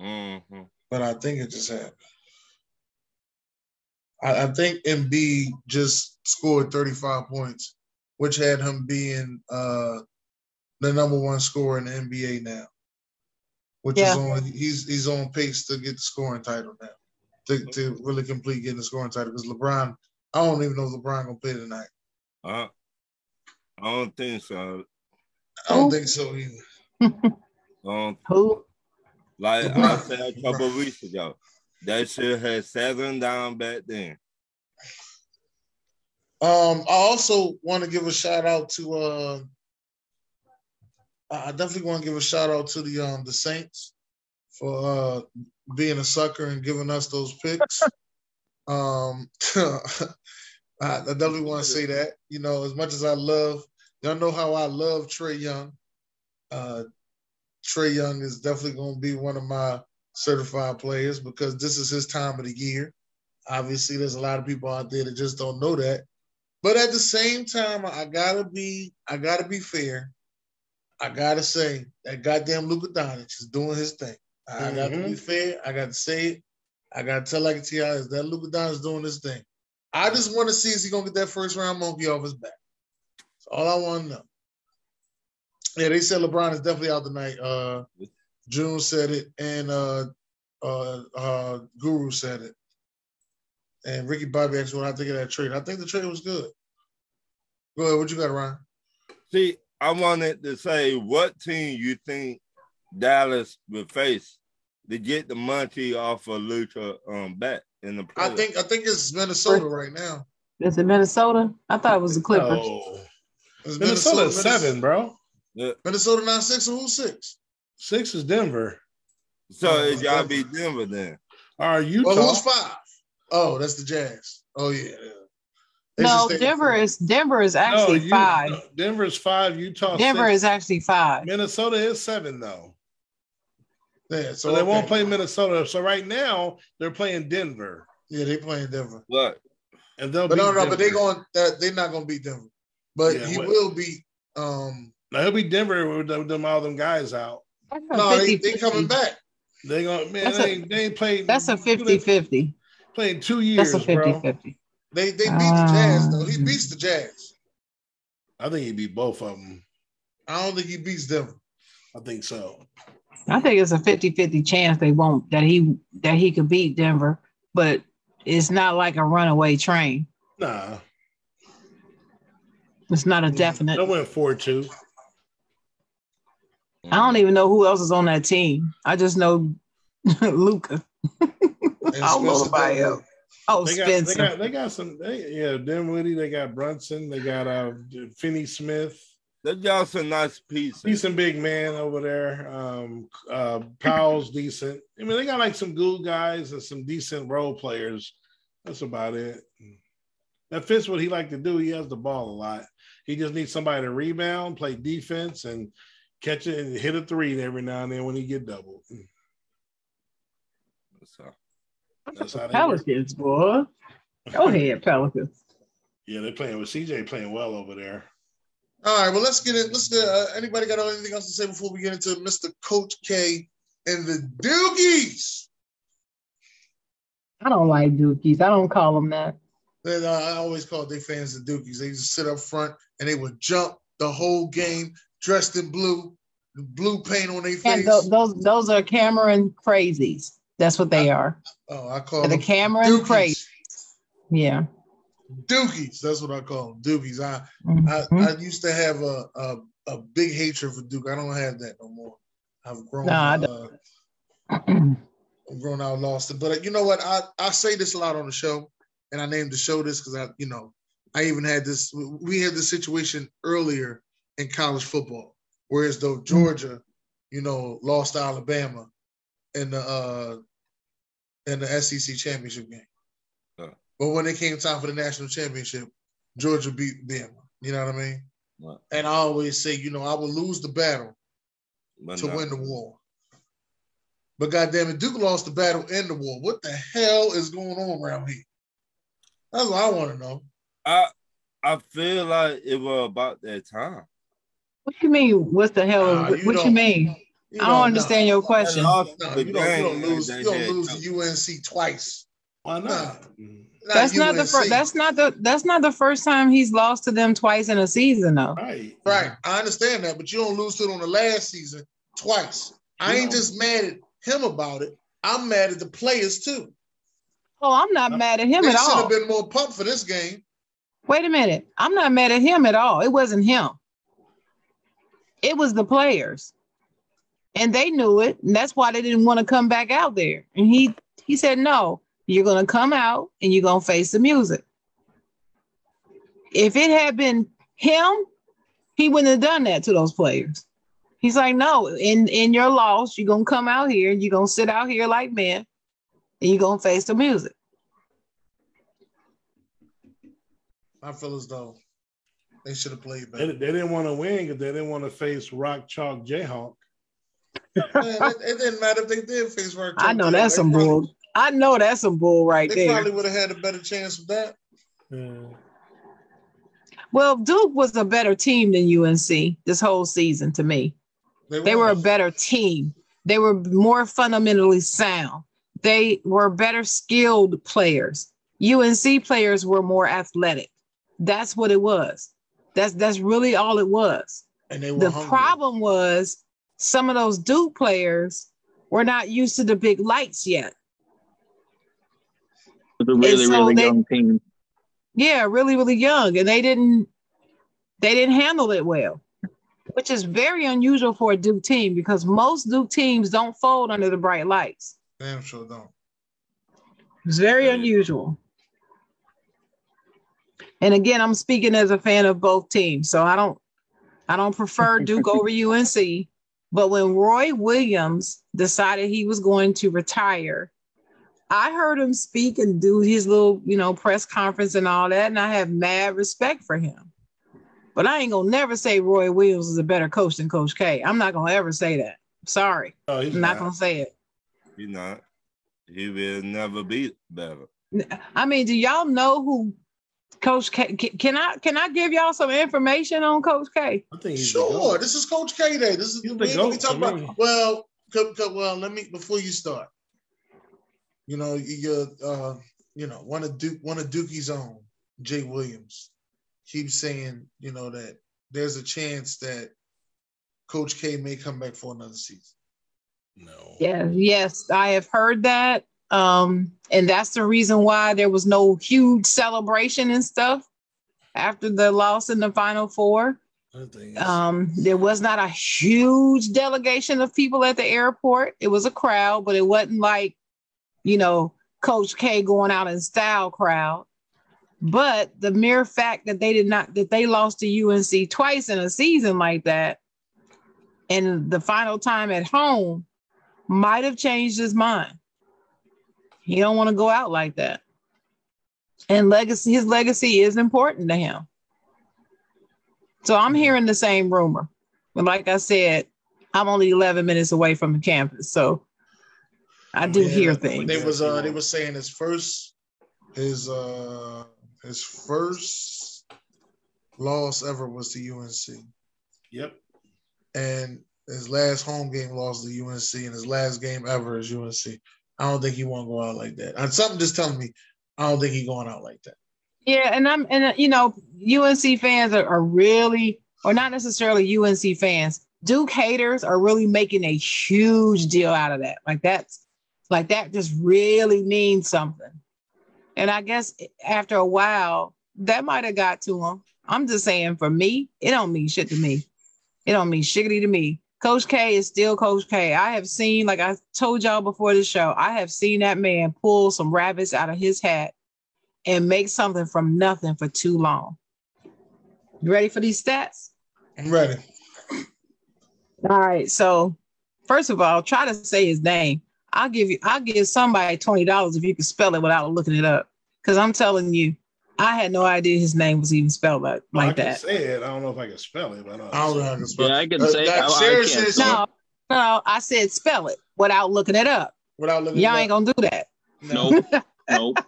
Mm-hmm. but I think it just happened. I, I think MB just scored 35 points, which had him being uh the number one scorer in the NBA now, which Yeah. is on he's he's on pace to get the scoring title now, to, to really complete getting the scoring title because LeBron. I don't even know if LeBron gonna play tonight. Uh, I don't think so. I don't Who? think so either. Um, Who? like I said a couple of weeks ago, that shit had settled down back then. Um, I also want to give a shout out to uh I I definitely want to give a shout out to the um the Saints for uh being a sucker and giving us those picks. um I, I definitely want to say that. You know, as much as I love, y'all know how I love Trae Young. Uh Trae Young is definitely gonna be one of my certified players because this is his time of the year. Obviously, there's a lot of people out there that just don't know that. But at the same time, I gotta be, I gotta be fair. I gotta say that goddamn Luka Doncic is doing his thing. I got to be fair. I got to say it. I got to tell like Ti is that Luka Doncic is doing his thing. I just want to see is he gonna get that first round monkey off his back. That's all I want to know. Yeah, they said LeBron is definitely out tonight. Uh, June said it, and uh, uh, uh, Guru said it. And Ricky Bobby asked what I think of that trade. I think the trade was good. Go ahead. What you got, Ryan? See, I wanted to say what team you think Dallas would face to get the monkey off of Luka um back in the playoffs. I think I think it's Minnesota right now. Is it Minnesota? I thought it was the Clippers. Oh, It's Minnesota Minnesota, seven, bro. Yeah. Minnesota nine six and who's six? Six is Denver. So it gotta be Denver then. All right, Utah. Well, who's five? Oh, that's the Jazz. Oh yeah. yeah. They No, should stay- Denver is Denver is actually you- five. no, is five. Utah. Denver six. is actually five. Minnesota is seven though. Yeah, so So they won't play Minnesota. So right now they're playing Denver, Yeah, they playing Denver. What? and they'll. But no, beat no, but they Denver. going that they're not gonna beat Denver. But Yeah, he what- will beat um Now he'll be Denver with them, them all them guys out. That's no, they, 50-50. they coming back. They gonna man. That's They, a- ain't, they ain't played. That's a 50 50. Played two years, That's a 50 bro. 50. They they beat the Jazz though. He Um, beats the Jazz. I think he beat both of them. I don't think he beats them. I think so. I think it's a 50 50 chance they won't, that he that he could beat Denver, but it's not like a runaway train. Nah, It's not a definite. they went four two. I don't even know who else is on that team. I just know Luka. And I don't know Spencer nobody else. Oh, They got, they Spencer. got they got some. They, yeah, Dinwiddie. They got Brunson. They got uh Finney Smith. That y'all some nice pieces. Decent big man over there. Um, uh, Powell's decent. I mean, they got like some good guys and some decent role players. That's about it. That fits what he like to do. He has the ball a lot. He just needs somebody to rebound, play defense, and catch it and hit a three every now and then when he get doubled. So, That's how they work. Pelicans, boy. Go ahead, Pelicans. Yeah, they're playing with CJ playing well over there. All right, well, let's get it. Let's get. Uh, anybody got anything else to say before we get into Mr. Coach K and the Doogies? I don't like Dookies. I don't call them that. And, uh, I always call their fans the Dookies. They just sit up front and they would jump the whole game, dressed in blue, blue paint on their face. tho- those those are Cameron crazies. That's what they are. oh, I call The them Cameron Dookies. crazy. Yeah. Dookies. That's what I call them. Dookies. I Mhm. I, I used to have a, a a big hatred for Duke. I don't have that no more. I've grown. No, I uh, I've grown out, lost it. But uh, you know what? I, I say this a lot on the show, and I named the show this because I, you know, I even had this. We had this situation earlier in college football, whereas though Georgia, you know, lost to Alabama in the uh in the SEC championship game. Yeah. But when it came time for the national championship, Georgia beat them. You know what I mean? And I always say, you know, I will lose the battle but to no. win the war. But goddamn it, Duke lost the battle in the war. What the hell is going on around here? That's what I want to know. I I feel like it was about that time. What you mean? What's the hell? Nah, what you what you mean? You I know, don't understand your question. No, you, don't, you don't lose. that You don't lose had. to UNC twice. Why not? Nah. That's not the first. That's not the. That's not the first time he's lost to them twice in a season, though. Right. Right. I understand that, but you don't lose to it on the last season twice. I ain't No. just mad at him about it. I'm mad at the players too. Oh, I'm not mad at him They at should have been more pumped for this game. Wait a minute. I'm not mad at him at all. It wasn't him. It was the players. And they knew it. And that's why they didn't want to come back out there. And he he said, no, you're gonna come out and you're gonna face the music. If it had been him, he wouldn't have done that to those players. He's like, no, in, in your loss, you're gonna come out here and you're gonna sit out here like men and you're gonna face the music. I feel as though they should have played They, better. they didn't want to win because they didn't want to face Rock Chalk Jayhawk. Man, it, it didn't matter if they did face Rock. Chalk I know that's some bull. I know that's some bull right They there. They probably would have had a better chance of that. Yeah. Well, Duke was a better team than UNC this whole season to me. They were a better team. They were more fundamentally sound. They were better skilled players. UNC players were more athletic. That's what it was. That's that's really all it was. and they were The hungry. problem was some of those Duke players were not used to the big lights yet. It was a really, so really they- young team. Yeah, really, really young, and they didn't they didn't handle it well, which is very unusual for a Duke team because most Duke teams don't fold under the bright lights. Damn sure don't. It's very unusual. And again, I'm speaking as a fan of both teams, so I don't I don't prefer Duke over UNC. But when Roy Williams decided he was going to retire, I heard him speak and do his little, you know, press conference and all that, and I have mad respect for him. But I ain't gonna never say Roy Williams is a better coach than Coach K. I'm not gonna ever say that. Sorry, Oh, he's I'm not not. gonna say it. He not. He will never be better. I mean, do y'all know who Coach K? Can, can I can I give y'all some information on Coach K? I think Sure, this is Coach K Day. This is He's the we, we GOAT talk about. me. Well, co- co- well, let me before you start. You know, you uh, you know, one of Duke, one of Dookie's own, Jay Williams, keeps saying, you know, that there's a chance that Coach K may come back for another season. No. Yeah, yes, I have heard that. Um, and that's the reason why there was no huge celebration and stuff after the loss in the final four. I think it's- Um, there was not a huge delegation of people at the airport. It was a crowd, but it wasn't like, you know, Coach K going out in style crowd. But the mere fact that they did not that they lost to UNC twice in a season like that, and the final time at home might have changed his mind. He don't want to go out like that. And legacy, his legacy is important to him. So I'm hearing the same rumor. But like I said, I'm only 11 minutes away from the campus. So I do Yeah, hear They things. was uh, they was saying his first, his uh, his first loss ever was to UNC. Yep. and his last home game lost to UNC, and his last game ever is UNC. I don't think he want to go out like that. And something just telling me I don't think he going out like that. Yeah, and I'm and uh, you know, UNC fans are, are really, or not necessarily UNC fans, Duke haters are really making a huge deal out of that. Like that's like that just really means something. And I guess after a while, that might have got to him. I'm just saying for me, it don't mean shit to me. It don't mean shiggity to me. Coach K is still Coach K. I have seen, like I told y'all before the show, I have seen that man pull some rabbits out of his hat and make something from nothing for too long. You ready for these stats? I'm ready. All right. So, first of all, try to say his name. I'll give you. I'll give somebody twenty dollars if you can spell it without looking it up. Because I'm telling you, I had no idea his name was even spelled like, I like can that. say it. I don't know if I can spell it, but I know. I don't know how to spell. Yeah, I can Uh, say- that I- I can't says spell No, no, I said spell it without looking it up. without looking. Y'all it ain't up. gonna do that. Nope. nope.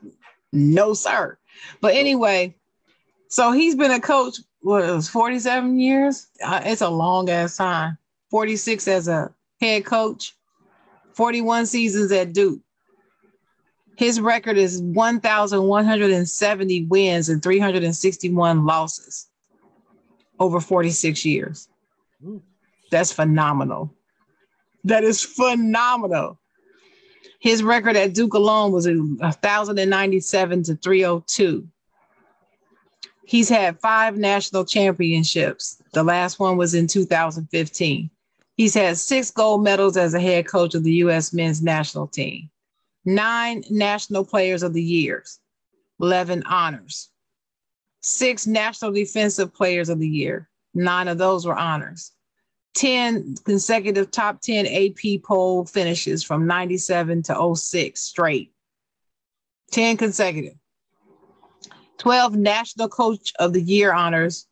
No, sir. But anyway, so he's been a coach, what it was 47 years? Uh, it's a long ass time. 46 as a head coach, 41 seasons at Duke. His record is 1,170 wins and 361 losses over 46 years. That's phenomenal. That is phenomenal. His record at Duke alone was 1,097 to 302. He's had five national championships. The last one was in 2015. He's had six gold medals as a head coach of the U.S. men's national team, nine national players of the years, 11 honors, six national defensive players of the year. Nine of those were honors. 10 consecutive top 10 AP poll finishes from 97 to 06 straight. 10 consecutive. 12 National Coach of the Year honors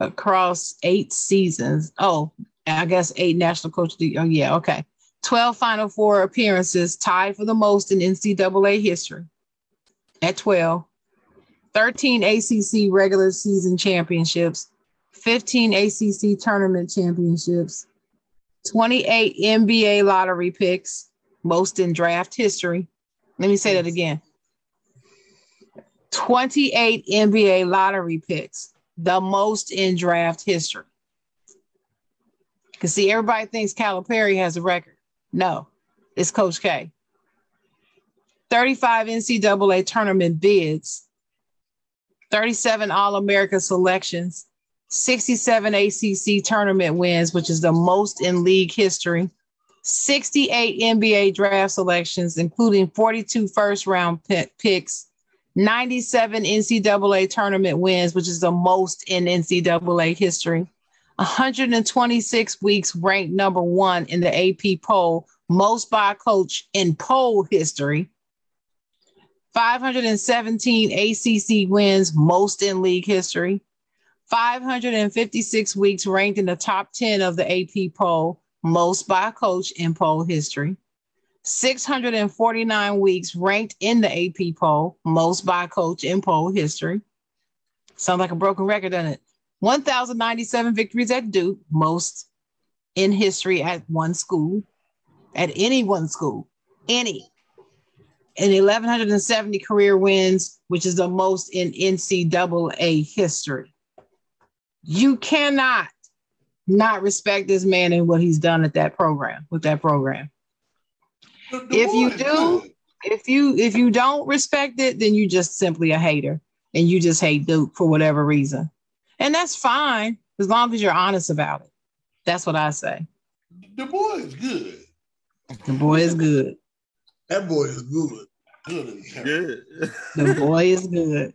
across eight seasons. Oh, I guess eight National Coach of the. Oh, yeah, okay. 12 Final Four appearances, tied for the most in NCAA history at 12. 13 ACC regular season championships, 15 ACC tournament championships, 28 NBA lottery picks, most in draft history. Let me say that again 28 NBA lottery picks, the most in draft history. Because see, everybody thinks Calipari has a record. No, it's Coach K. 35 NCAA tournament bids, 37 All America selections, 67 ACC tournament wins, which is the most in league history, 68 NBA draft selections, including 42 first round picks, 97 NCAA tournament wins, which is the most in NCAA history, 126 weeks ranked number one in the AP poll, most by coach in poll history. 517 ACC wins, most in league history. 556 weeks ranked in the top 10 of the AP poll, most by coach in poll history. 649 weeks ranked in the AP poll, most by coach in poll history. Sounds like a broken record, doesn't it? 1,097 victories at Duke, most in history at one school, at any one school, any. And 1,170 career wins, which is the most in NCAA history. You cannot not respect this man and what he's done at that program, with that program. if you do, if you if you don't respect it, then you just simply a hater and you just hate Duke for whatever reason. And that's fine as long as you're honest about it. That's what I say. The boy is good. The boy is good. That boy is good. Good and terrible. Yeah. The boy is good.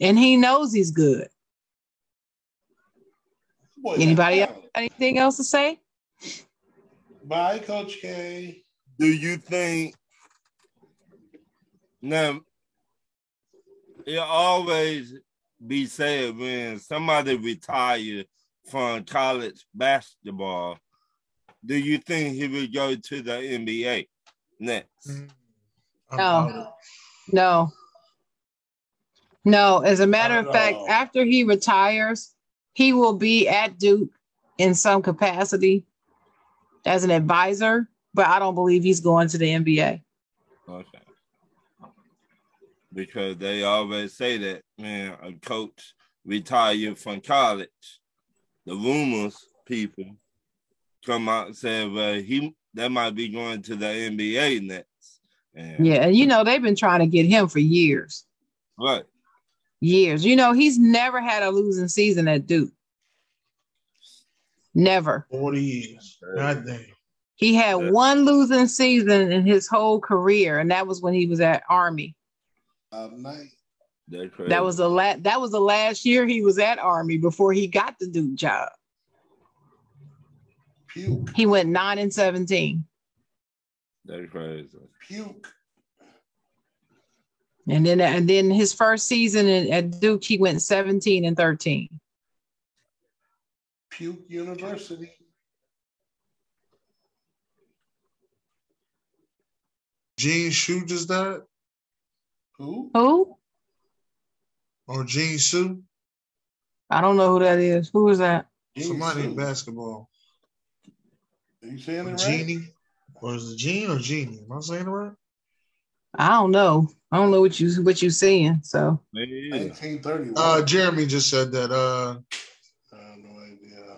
And he knows he's good. Boy, Anybody else anything else to say? Bye, Coach K. Do you think now it always be said when somebody retire from college basketball, do you think he would go to the NBA next? Mm. No. No. No, as a matter of fact, all. after he retires, he will be at Duke in some capacity as an advisor, but I don't believe he's going to the NBA. Okay. Because they always say that, man, a coach retired from college. The rumors, people come out and say, well, he that might be going to the NBA next. And Yeah, and you know, they've been trying to get him for years. right. Years. You know, he's never had a losing season at Duke. Never. 40 years. God damn. He had Yeah. one losing season in his whole career, and that was when he was at Army. Night. That's crazy. That was the last. That was the last year he was at Army before he got the Duke job. Puke. He went nine and seventeen, that's crazy. Puke. and then and then his first season in, at Duke he went seventeen and thirteen. Puke University. Gene Shue just died? Who? Who? Or Gene Sue? I don't know who that is. Who is that? Gene Somebody Sue. in basketball. Are you saying it right? Genie? Or is it Gene or Genie? Am I saying it right? I don't know. I don't know what you what you seeing. So Yeah. 1931. Uh, Jeremy just said that. Uh, I have no idea.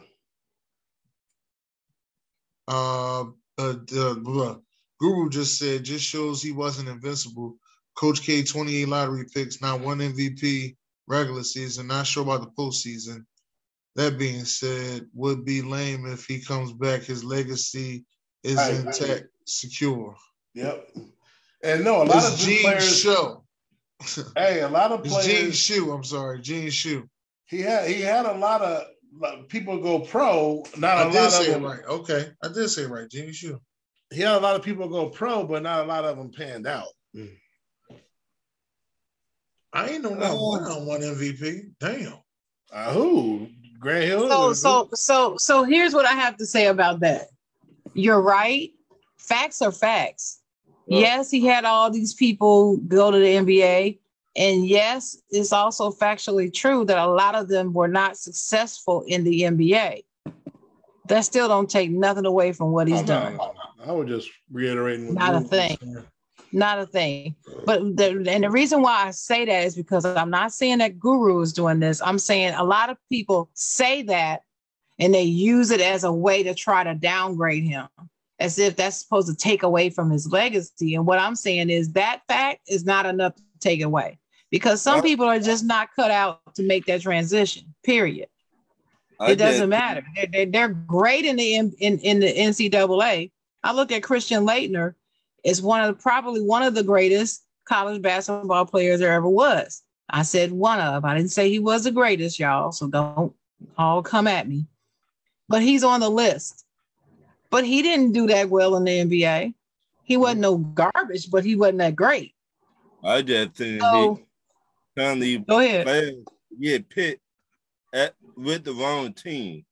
uh, uh, uh blah. Guru just said just shows he wasn't invincible. Coach K, 28 lottery picks, not one MVP regular season. Not sure about the postseason. That being said, would be lame if he comes back. His legacy is Right, right. intact, secure. Yep. And no, a lot of It's Duke Gene players. Show. Hey, a lot of It's Gene players. Shoe. I'm sorry, Gene Shue. He had he had a lot of like, people go pro. Not a I lot did of say it them. right. Okay, I did say it right. Gene Shue. He had a lot of people go pro, but not a lot of them panned out. Mm. I ain't know not Oh. one on one MVP. Damn. Uh, who? Grant Hill. so so so so here's what I have to say about that. You're right. Facts are facts. Well- yes, he had all these people go to the NBA. And yes, it's also factually true that a lot of them were not successful in the NBA. That still don't take nothing away from what he's Oh, no, done. no, no. I was just reiterating. Not a thing. saying. Not a thing. But the, and the reason why I say that is because I'm not saying that Guru is doing this. I'm saying a lot of people say that and they use it as a way to try to downgrade him, as if that's supposed to take away from his legacy. And what I'm saying is that fact is not enough to take away because some people are just not cut out to make that transition. Period. I It doesn't just- matter. They're, they're, they're great in the in, in, in the NCAA. I look at Christian Laettner is one of probably one of the greatest college basketball players there ever was. I said one of. I didn't say he was the greatest, y'all. So don't all come at me. But he's on the list. But he didn't do that well in the NBA. He wasn't no garbage, but he wasn't that great. I just think So he currently go ahead. get picked at with the wrong team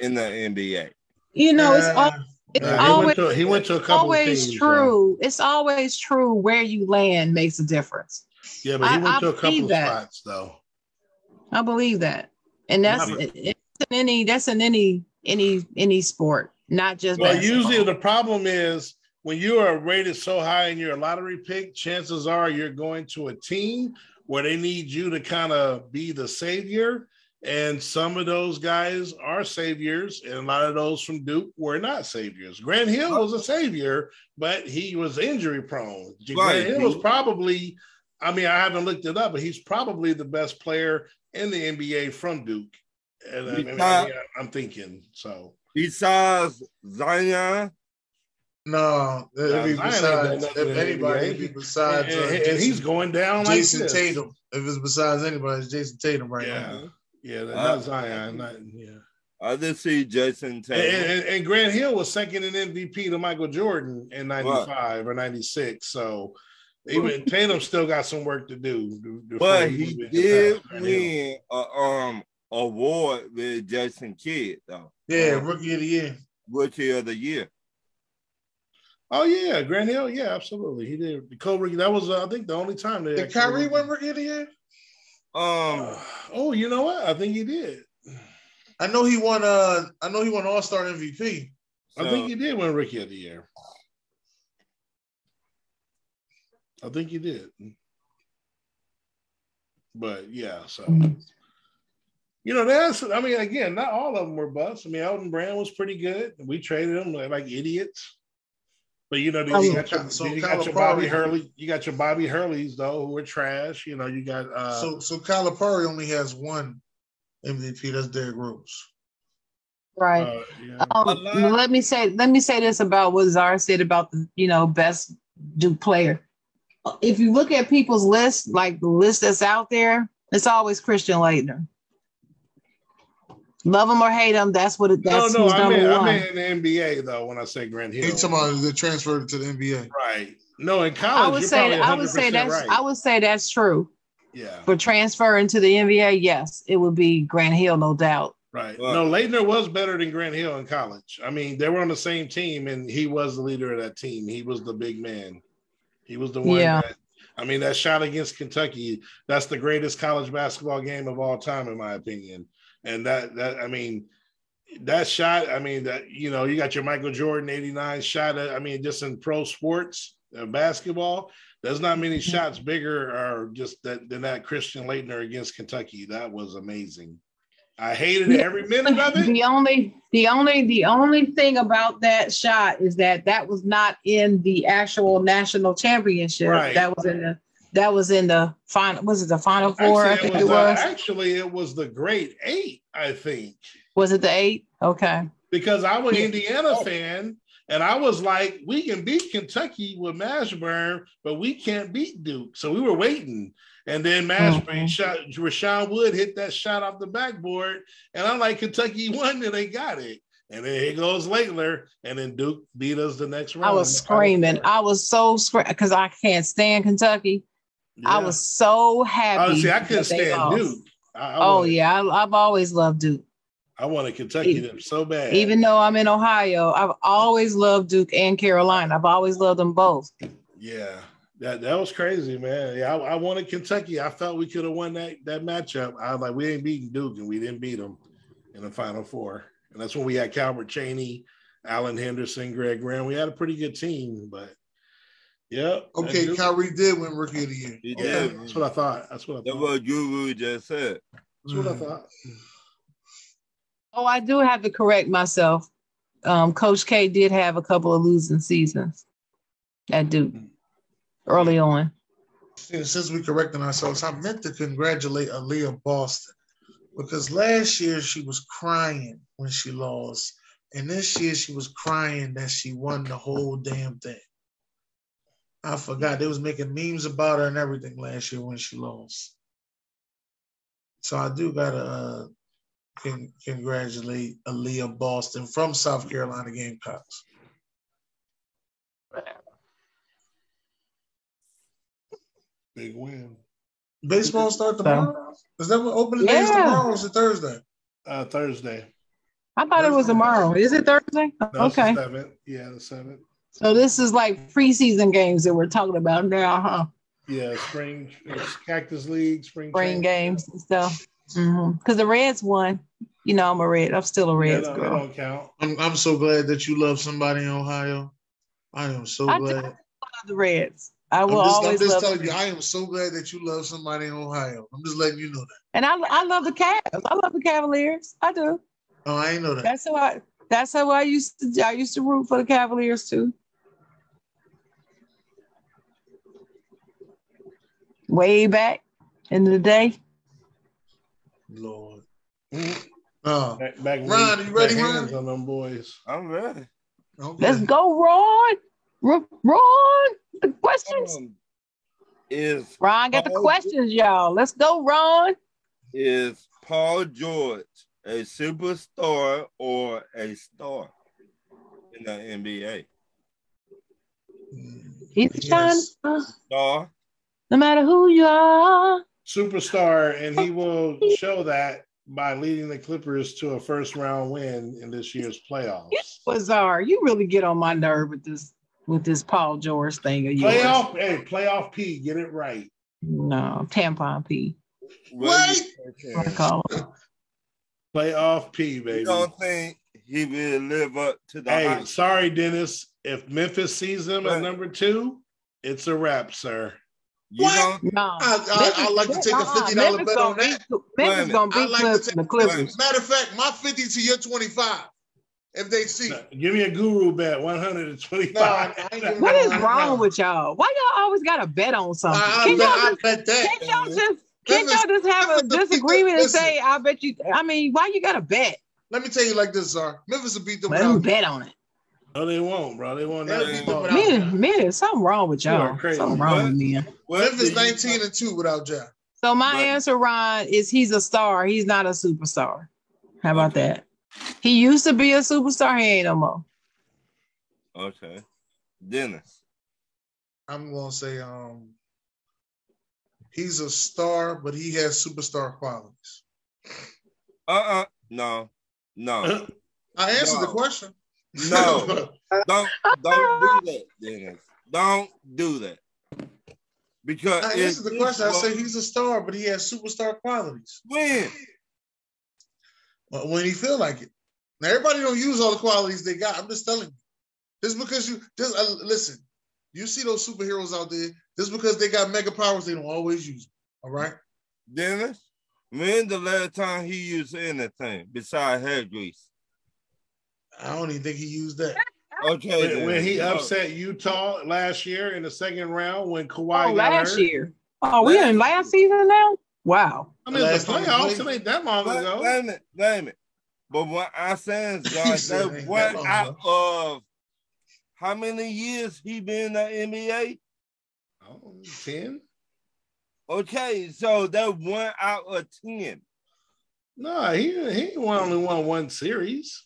in the NBA. You know, it's all it's always he, went to, he went to a couple always teams, true. It's always true where you land makes a difference. Yeah, but he I- went I to a couple that. spots though. I believe that, and that's it, it's in any that's in any any any sport, not just Well, basketball. usually the problem is when you are rated so high and you're a lottery pick, chances are you're going to a team where they need you to kind of be the savior. And some of those guys are saviors, and a lot of those from Duke were not saviors. Grant Hill was a savior, but he was injury prone. Right, Grant Hill was probably, I mean, I haven't looked it up, but he's probably the best player in the NBA from Duke. And I mean, I mean, I'm thinking so. Besides Zion, No, it'd be Zion ain't done besides if anybody, it'd be besides and, uh, and Jason, he's going down like Jason this. Tatum. If it's besides anybody, it's Jason Tatum right Yeah, now. Yeah, Uh, not Zion. Not, yeah. I just see Jason And, Tatum. and, and Grant Hill was second in MVP to Michael Jordan in '95 or '96. So even Tatum still got some work to do. before But he he did pass Grant Hill. win a um award with Jason Kidd though. Yeah, Um, rookie of the year. rookie of the year. Oh yeah, Grant Hill. Yeah, absolutely. He did. The co-rookie. That was, uh, I think, the only time they Did actually- Kyrie win rookie of the year? Um, oh, you know what? I think he did. I know he won. Uh, I know he won All Star MVP. I think he did win Rookie of the Year. I think he did. But yeah, so you know that's. I mean, again, not all of them were busts. I mean, Elton Brand was pretty good. We traded him like, like idiots. But you know, you Um, got your, so you got your Bobby Calipari- Hurley. You got your Bobby Hurleys though, who are trash. You know, you got uh, so, so Calipari only has one MVP. That's Derrick Rose. right. uh, yeah. Um, A let me say let me say this about what Zara said about the you know best Duke player. If you look at people's list, like the list that's out there, it's always Christian Laettner. Love him or hate him, that's what it, no, that's no, who's I mean. I mean in the NBA though. When I say Grant Hill, He's talking about the transfer to the NBA. Right. No, in college, I would you're say I would say that's right. I would say that's true. yeah, For transferring to the NBA, yes, it would be Grant Hill, no doubt. right. Well- no, Laettner was better than Grant Hill in college. I mean, they were on the same team, and he was the leader of that team. He was the big man. He was the one. Yeah. That, I mean, that shot against Kentucky, that's the greatest college basketball game of all time, in my opinion. And that, that I mean, that shot, I mean, that, you know, you got your Michael Jordan 89 shot. I mean, just in pro sports, uh, basketball. There's not many shots bigger or just that than that Christian Laettner against Kentucky. That was amazing. I hated Yeah. every minute of it. The only, the only, the only thing about that shot is that that was not in the actual national championship. Right. That was in the, that was in the final. Was it the final four? I Actually, think it was, it was. actually it was the great eight, I think. Was it the eight? Okay. because I'm an. Indiana fan, and I was like, we can beat Kentucky with Mashburn, but we can't beat Duke. So we were waiting. And then Mashburn Mhm. shot Rashawn Wood hit that shot off the backboard. And I'm like, Kentucky won and they got it. And then here goes Laettner, and then Duke beat us the next round. I was screaming. I was so screaming because I can't stand Kentucky. I was so happy. Oh, see, I couldn't stand lost. Duke. I, I Oh wanted, yeah, I, I've always loved Duke. I wanted Kentucky them so bad. Even though I'm in Ohio, I've always loved Duke and Carolina. I've always loved them both. Yeah, that that was crazy, man. Yeah, I, I wanted Kentucky. I felt we could have won that that matchup. I was like, we ain't beating Duke, and we didn't beat them in the Final Four. And that's when we had Calbert Cheaney, Alan Henderson, Greg Graham. We had a pretty good team, but yeah. Okay, Duke- Kyrie did win Rookie of the Year. He okay, did. that's what I thought. That's what I That's thought. what Guru just said. That's what I thought. Oh, I do have to correct myself. Um, Coach K did have a couple of losing seasons at Duke early on. Since we're correcting ourselves, I meant to congratulate Aaliyah Boston because last year she was crying when she lost, and this year she was crying that she won the whole damn thing. I forgot they was making memes about her and everything last year when she lost. So I do gotta uh, con- congratulate Aaliyah Boston from South Carolina Gamecocks. Big win. Baseball start tomorrow. Is that what opening day is tomorrow? Or is it Thursday? Uh, Thursday. I thought it was tomorrow. Is it Thursday? No, it's the okay. seventh. Yeah, the seventh. So this is like preseason games that we're talking about now, huh? Yeah, spring Cactus League, spring Spring games and stuff. Mm-hmm. Because the Reds won. You know, I'm a Red. I'm still a Yeah, Reds no, they girl. don't count. I'm I'm so glad that you love somebody in Ohio. I am so glad. I do. glad. love the Reds. I I'm will just, I'm always just love telling you, I am so glad that you love somebody in Ohio. I'm just letting you know that. And I, I love the Cavs. I love the Cavaliers. I do. Oh, I ain't know that. That's how I. That's how I used to. I used to root for the Cavaliers too. Way back in the day. Lord. Oh, Back, back Ron, we you ready, put hands Ron? On them boys. I'm ready. okay. Let's go, Ron. R- Ron, the questions. Um, is Ron got the Paul- questions, y'all. Let's go, Ron. is Paul George a superstar or a star in the NBA? He's Yes. shining star, Star. No matter who you are. Superstar, and he will show that by leading the Clippers to a first round win in this year's playoffs. Bizarre. You really get on my nerve with this with this Paul George thing of yours. Playoff, hey, playoff P, get it right. No, tampon P. What? I call it. Playoff P, You baby. don't think he will live up to the Hey, hype? sorry, Dennis. If Memphis sees him at number two, it's a wrap, sir. You What? don't No. I, I, I'd like to take a Uh-uh, fifty dollar bet on that. beat- Memphis gonna I'd beat like to Clips, take- the Clippers. Matter of fact, my fifty to your twenty five. If they see, Give me a guru bet, 125. I ain't giving no- is wrong with y'all? Why y'all always got to bet on something? I, Can y'all I just, bet that. can't y'all just, can't y'all just have a Memphis beat the- disagreement and say, I bet you, I mean, why you got to bet? Let me tell you like this, sir. Memphis will beat them Let them bet on it. No, they won't, bro. They won't. They'll Not beat them without- without. Man, man, there's something wrong with You are y'all. crazy. Something wrong What? with me. What do Memphis nineteen and two without Ja. So my But- answer, Ron, is he's a star. He's not a superstar. How about Okay. that? He used to be a superstar. He ain't no more. Okay. Dennis. I'm gonna say um he's a star, but he has superstar qualities. Uh-uh. No. No. I answered the question. No. don't don't do that, Dennis. Don't do that. Because I if answered the this question. I say he's a star, but he has superstar qualities. when when he feel like it. Now everybody don't use all the qualities they got. I'm just telling you. Just because you just uh, listen, You see those superheroes out there, just because they got mega powers, they don't always use them. All right. Dennis, when the last time he used anything besides hair grease? I don't even think he used that. Okay. When, when he Oh, upset Utah last year in the second round when Kawhi Oh, last hurt. year. Oh, we in last season now? Wow. I mean, Last the time he playoffs, played. it ain't that long Wait, ago. wait a minute, wait a minute. But what I'm saying is, He God, said that one out of how many years he been in the NBA? Oh, 10? Okay, so that one out of ten. No, he he only won one series.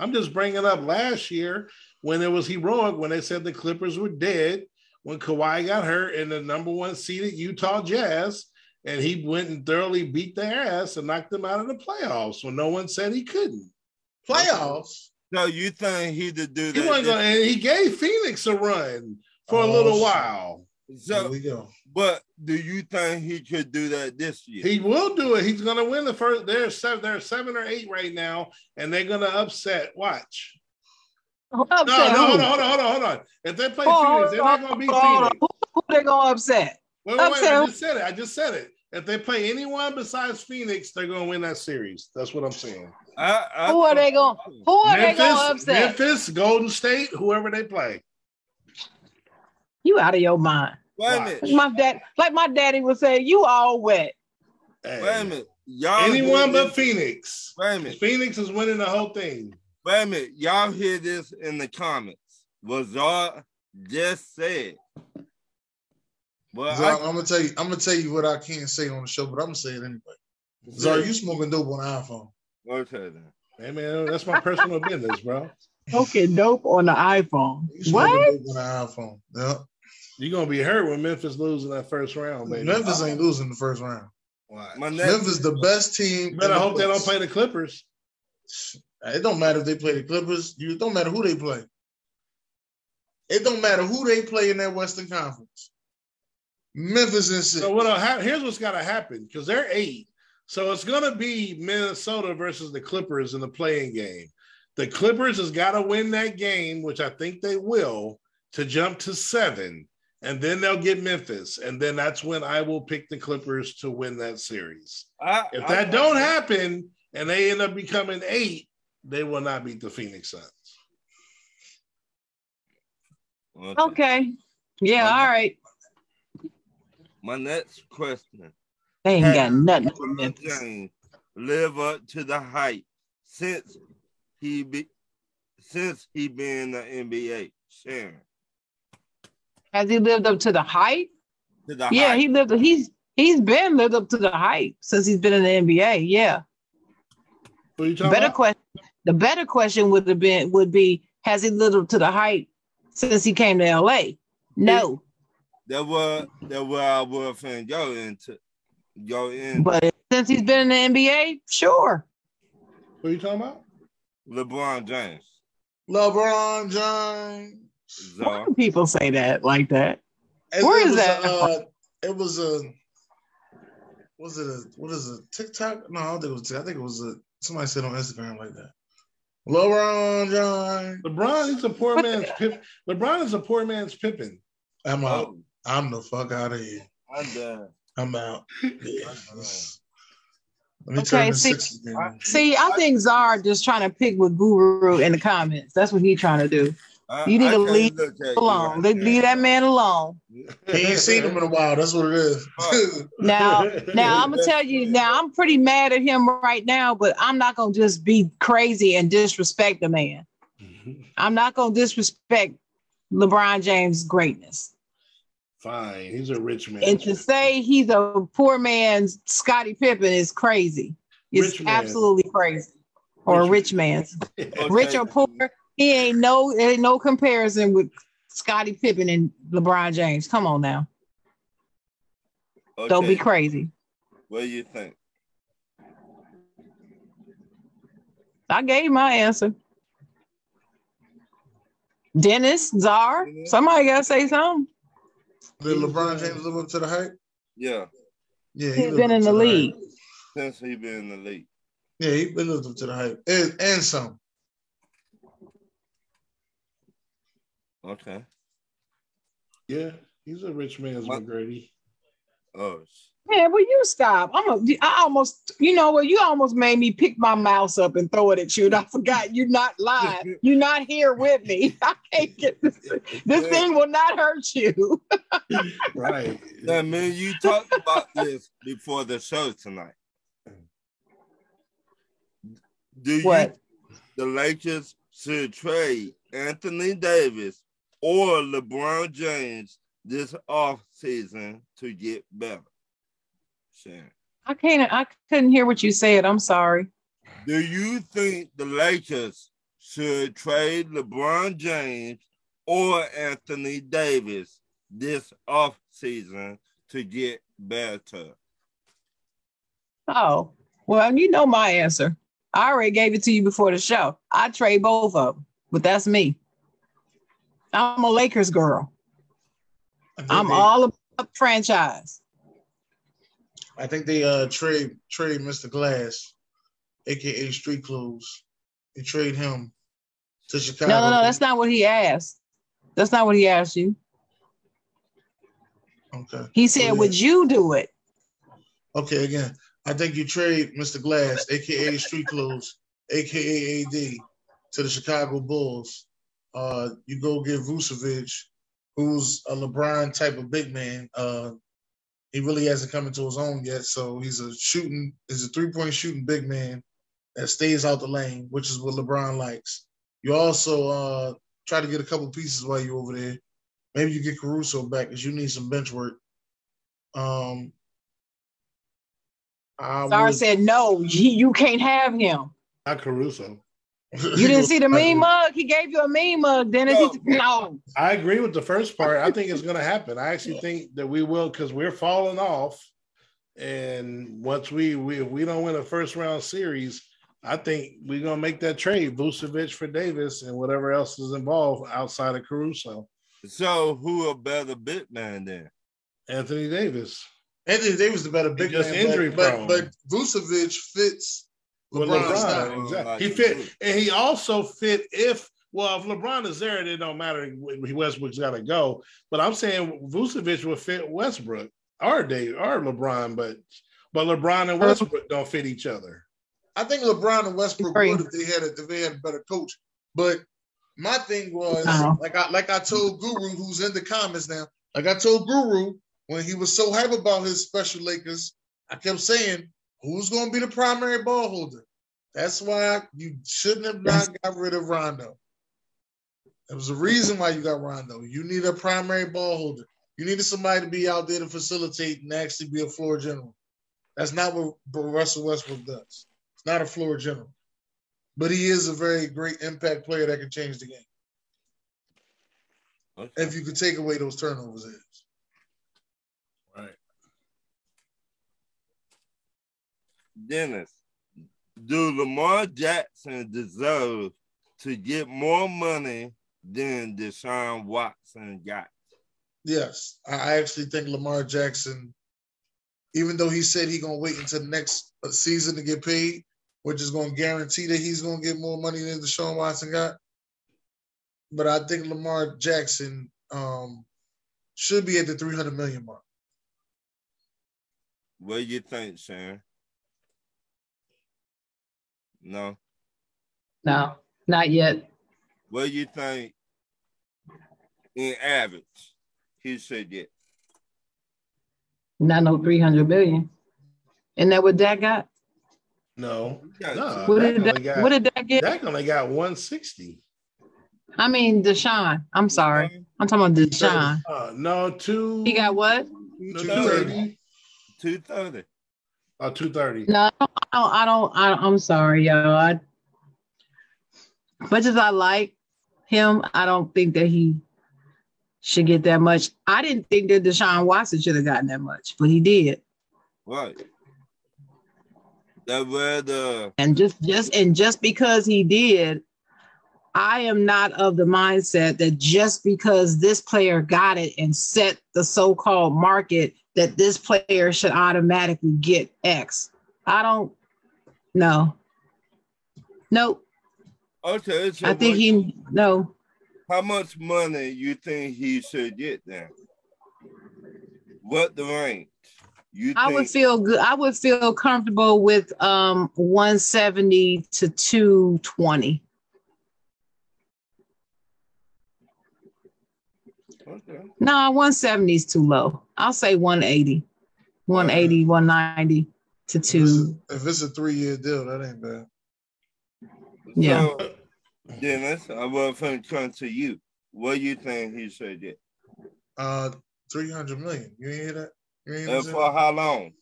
I'm just bringing up last year when it was heroic when they said the Clippers were dead when Kawhi got hurt in the number one seeded Utah Jazz, and he went and thoroughly beat their ass and knocked them out of the playoffs when no one said he couldn't. Playoffs. No, you think he did do He that? wasn't gonna, and he gave Phoenix a run for a oh, little Oh, shit. while. There so, we go. but do you think he could do that this year? He will do it. He's gonna win the first. There's seven. There's seven or eight right now, and they're gonna upset. Watch. Upset No, no, hold on, hold on, hold on, hold on. If they play Hold Phoenix, they're not gonna beat hold. Phoenix. Who, who they gonna upset? Wait, wait, wait. I just said it. I just said it. If they play anyone besides Phoenix, they're gonna win that series. That's what I'm saying. I, I Who are they going? Who are they gonna Memphis, upset? Memphis, Golden State, whoever they play. You out of your mind? Wait. Like my dad, like my daddy would say, you all wet. Hey, Wait a minute. Y'all Anyone but this- Phoenix. Wait a minute. Phoenix is winning the whole thing. Wait a minute. Y'all hear this in the comments. Was y'all just said? Well, Zar, I, I'm gonna tell you. I'm gonna tell you what I can't say on the show, but I'm gonna say it anyway. Zar, you smoking dope on the iPhone? okay then. Hey man, that's my personal business, bro. Smoking dope on the iPhone. You smoking What? dope on the iPhone? Yeah. You're gonna be hurt when Memphis loses in that first round, baby. Memphis ain't losing the first round. Why? My next, Memphis the best team. You better in the hope they don't play the Clippers. It don't matter if they play the Clippers. You it don't matter who they play. It don't matter who they play in that Western Conference. Memphis and six. So what? Ha- here's what's got to happen because they're eight. So it's gonna be Minnesota versus the Clippers in the playing game. The Clippers has got to win that game, which I think they will, to jump to seven, and then they'll get Memphis, and then that's when I will pick the Clippers to win that series. I, If I- that don't happen and they end up becoming eight, they will not beat the Phoenix Suns. Okay. Okay. Yeah, all right. My next question. They ain't got nothing for Memphis. James live up to the hype since he be since he been in the NBA. Sharon. Has he lived up to the hype? To the Yeah, hype. he lived. He's he's been lived up to the hype since he's been in the NBA. Yeah. What are you Better about? question. The better question would have been would be Has he lived up to the hype since he came to LA? No, that was that what I was saying. Go into go in but since he's been in the NBA, sure. What are you talking about? LeBron James. LeBron James. Why do people say that like that? And Where it is was that A, uh, it was a. Was it a what is it? TikTok? No, I don't think it was. I think it was a somebody said on Instagram like that. LeBron James. LeBron is a poor man's Pip. LeBron is a poor man's Pippen. I'm out. Oh, I'm the fuck out of here. I'm done. I'm out. Let me Okay, turn this see- six. See, I think Czar just trying to pick with Guru in the comments. That's what he's trying to do. I- You need I to leave look at you Alone. right They now. leave that man alone. He ain't seen him in a while. That's what it is. Now, now I'm gonna tell you. Now I'm pretty mad at him right now, but I'm not gonna just be crazy and disrespect the man. I'm not gonna disrespect LeBron James' greatness. Fine, he's a rich man. And to say he's a poor man's Scottie Pippen is crazy. It's absolutely crazy. Or a Rich rich man's. Okay. Rich or poor, he ain't no ain't no comparison with Scottie Pippen and LeBron James. Come on now. Don't be crazy. What do you think? I gave my answer. Dennis, Czar, somebody gotta say something. Did LeBron James live up to the hype? Yeah, Yeah, he He's lived been in to the hype. league. since he been in the league. Yeah, he he lived up to the hype and, and some. Okay. Yeah, he's a rich man's What? McGrady. Oh, Man, will you stop? I'm a, I almost, you know what? You almost made me pick my mouse up and throw it at you. And I forgot you're not live. You're not here with me. I can't get this. This thing will not hurt you. Right. that man, you talked about this before the show tonight. Do you What? the Lakers should trade Anthony Davis or LeBron James this off season to get better? Sharon. I can't. I couldn't hear what you said. I'm sorry. Do you think the Lakers should trade LeBron James or Anthony Davis this off season to get better? Oh, well, you know my answer. I already gave it to you before the show. I trade both of them, but that's me. I'm a Lakers girl. I'm they- all about franchise. I think they uh trade trade Mr. Glass, aka Street Clothes. They trade him to Chicago. No, no, no. That's not what he asked. That's not what he asked you. okay. He said, Yeah. "Would you do it?" Okay, again, I think you trade Mr. Glass, aka Street Clothes, aka AD, to the Chicago Bulls. Uh, you go get Vucevic, who's a LeBron type of big man. Uh, he really hasn't come into his own yet, so he's a shooting, he's a three point shooting big man that stays out the lane, which is what LeBron likes. You also uh, try to get a couple pieces while you're over there. Maybe you get Caruso back because you need some bench work. Um, I Sar would- said, "No, you, you can't have him." Not Caruso. You didn't see the meme mug? He gave you a meme mug, Dennis. He- no. I agree with the first part. I think it's going to happen. I actually think that we will because we're falling off. And once we we if we don't win a first round series, I think we're gonna make that trade, Vucevic for Davis and whatever else is involved outside of Caruso. So who a better big man then? Anthony Davis. Anthony Davis the better big just man, injury but, prone. but, but Vucevic fits With LeBron, style. exactly. He fit, and he also fit if well, if LeBron is there, it don't matter. Westbrook's got to go. But I'm saying Vucevic would fit Westbrook or Dave or LeBron, but but LeBron and Westbrook don't fit each other. I think LeBron and Westbrook Agree. would if they had a, if they had a better coach. But my thing was Uh-huh. like I like I told Guru, who's in the comments now, like I told Guru when he was so hype about his special Lakers, I kept saying, "Who's going to be the primary ball holder?" That's why you shouldn't have not got rid of Rondo. There was a reason why you got Rondo. You need a primary ball holder. You needed somebody to be out there to facilitate and actually be a floor general. That's not what Russell Westbrook does. It's not a floor general, but he is a very great impact player that can change the game Okay. if you could take away those turnovers. Is Right. Dennis, do Lamar Jackson deserve to get more money than Deshaun Watson got? yes, I actually think Lamar Jackson, even though he said he's gonna wait until next season to get paid, which is gonna guarantee that he's gonna get more money than Deshaun Watson got. But I think Lamar Jackson um, should be at the 300 million mark. What do you think, Sharon? No. No, not yet. What do you think in average he should get? Not no 300 billion. Isn't that what Dak got? No, Yeah, no. What Dak did, only Dak, got, what did Dak get? Dak only got 160. I mean, Deshaun. I'm sorry. I'm talking about Deshaun. Uh, no, two. He got what? 230. 230. Oh, 230. No, I don't. I don't. I, I'm sorry, y'all. I, much as I like him, I don't think that he should get that much. I didn't think that Deshaun Watson should have gotten that much, but he did. Right. That where uh, the And just just and just because he did, I am not of the mindset that just because this player got it and set the so-called market that this player should automatically get X. I don't no. Nope. okay. So I think he no. How much money you think he should get then? What the range? You I think would feel good. I would feel comfortable with um 170 to 220. okay. No, 170 is too low. I'll say 180. 180, 190 to If it's two. a- If it's a three-year deal, that ain't bad. Yeah. So, Dennis, I was finna come to you. What do you think he should get? Uh, three hundred million. You ain't hear that? You ain't And for how long?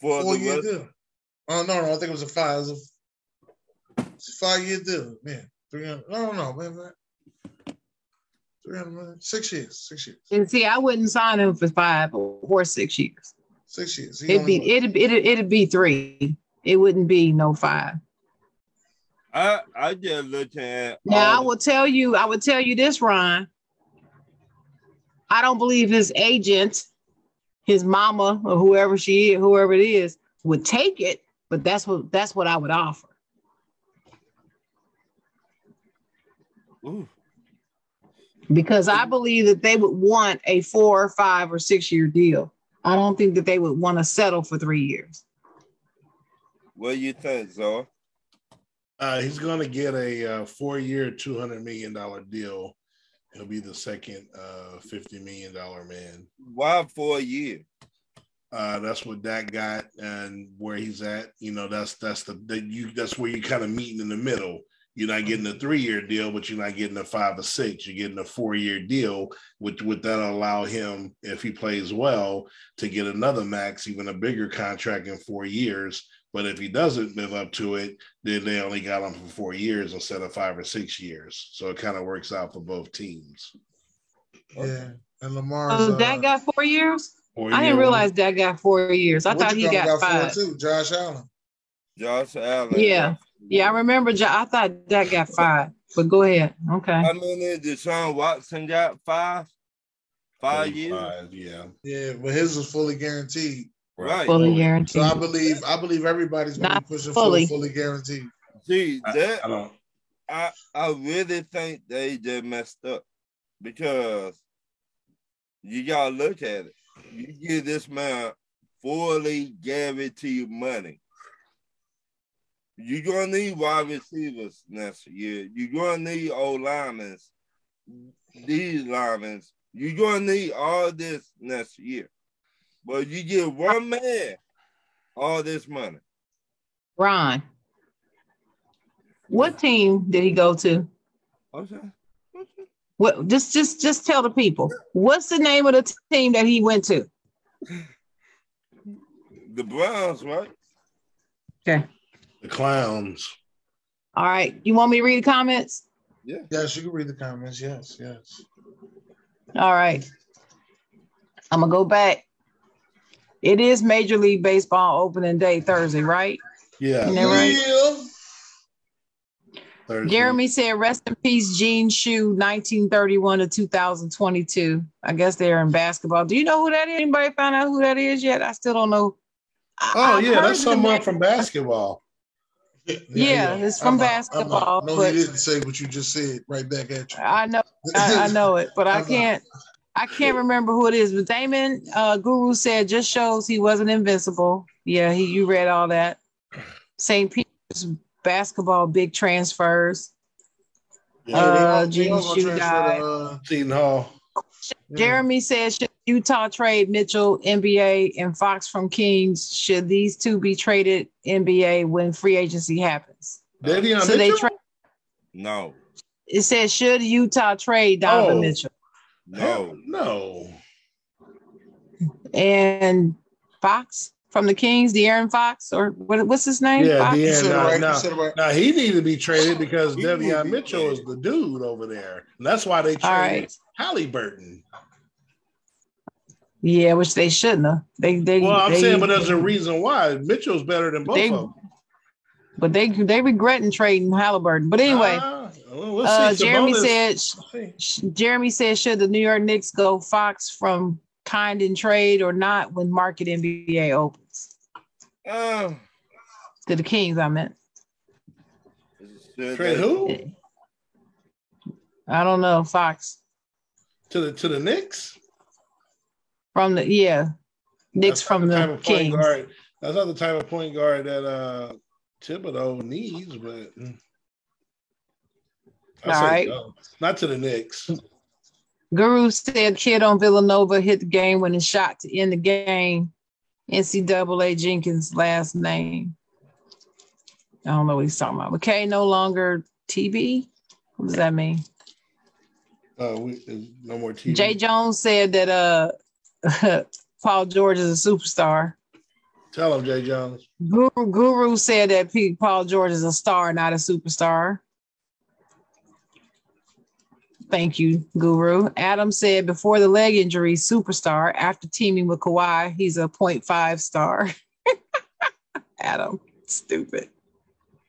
For Four the year rest- deal. Oh no, no, I think it was a five. It was a, five year deal, man. Three hundred. No, no, no, man, man. Three hundred million. Six years. Six years. And see, I wouldn't sign him for five or six years. Six years. He It'd only- be it'd it'd, it'd be three. It wouldn't be no five. I I just looking at Now I will tell you, I would tell you this, Ron. I don't believe his agent, his mama, or whoever she is, whoever it is, would take it. But that's what that's what I would offer. Ooh, because I believe that they would want a four or five or six year deal. I don't think that they would want to settle for three years. what do you think, Zoe? Uh, he's going to get a uh, four-year, two hundred million dollar deal. He'll be the second uh, fifty million dollar man. Why four a year? Uh, that's what Dak got, and where he's at. You know, that's that's the, the you. That's where you kind of meeting in the middle. You're not getting a three-year deal, but you're not getting a five or six. You're getting a four-year deal, which would that allow him, if he plays well, to get another max, even a bigger contract in four years. But if he doesn't live up to it, then they only got him for four years instead of five or six years. So it kind of works out for both teams. Yeah. And Lamar. Oh, uh, that got four years? Four I didn't year realize that got four years. I what thought he talking got five. for too. Josh Allen. Josh Allen. Yeah. Yeah, I remember. Jo- I thought that got five. But go ahead. Okay. How many Deshaun Watson got? Five? Five years? Five, yeah. Yeah, but his was fully guaranteed. Right. Fully guaranteed. So. I believe I believe everybody's gonna be pushing fully. for fully guaranteed. See, I, that I don't. I, I really think they just messed up because you gotta look at it. You give this man fully guaranteed money. You're gonna need wide receivers next year. You're gonna need old linemen, these linemen. You're gonna need all this next year. But you give one man all this money. Ron. What team did he go to? Okay. What just just just tell the people. What's the name of the team that he went to? The Browns, right? Okay. The clowns. All right. You want me to read the comments? Yeah. Yes, you can read the comments. Yes, yes. All right. I'm gonna go back. It is Major League Baseball opening day Thursday, right? Yeah. Isn't right? Yeah. Jeremy said, "Rest in peace, Gene Shue, 1931 to 2022." I guess they're in basketball. Do you know who that is? Anybody found out who that is yet? I still don't know. I- Oh I've yeah, that's someone from basketball. Yeah, it's from I'm basketball, not- No, but- he didn't say what you just said right back at you. I know, I, I know it, but I can't. I can't remember who it is. But Damon uh, Guru said just shows he wasn't invincible. Yeah, he you read all that. St. Peter's basketball big transfers. Yeah, Uh, they all- they Gene all transfer to, uh, Seton Hall. yeah. Jeremy says should Utah trade Mitchell, NBA, and Fox from Kings. Should these two be traded NBA when free agency happens? Davion so they Mitchell? trade. No, It says should Utah trade Donovan Oh. Mitchell no. no. and Fox from the Kings, De'Aaron Fox, or what, what's his name? Yeah, Fox? You De'Aaron- said no, right. no. You said it right. Now he needed to be traded because He Devion be Mitchell is the dude over there. And that's why they traded All right. Halliburton. Yeah, which they shouldn't have. They they Well, I'm they, saying, but there's a reason why. Mitchell's better than both They- of them. but they they regretting trading Halliburton. But anyway, Ah, well, we'll uh, see. Jeremy Sabonis- said sh- Jeremy said should the New York Knicks go Fox from kind and trade or not when market NBA opens? Uh, To the Kings, I meant. Trade who? I don't know, Fox. To the to the Knicks. From the yeah. Knicks from the Kings. guard. That's not the type of point guard that uh Thibodeau needs, but mm. I All right. no. Not to the Knicks. Guru said kid on Villanova hit the game winning shot to end the game. NCAA Jenkins' last name. I don't know what he's talking about. McKay no longer TB. What does that mean? Uh, we, no more TV. Jay Jones said that uh Paul George is a superstar. Tell him, Jay Jones. Guru, Guru said that P- Paul George is a star, not a superstar. Thank you, Guru. Adam said before the leg injury, superstar. After teaming with Kawhi, he's a 0.5 star. Adam, stupid.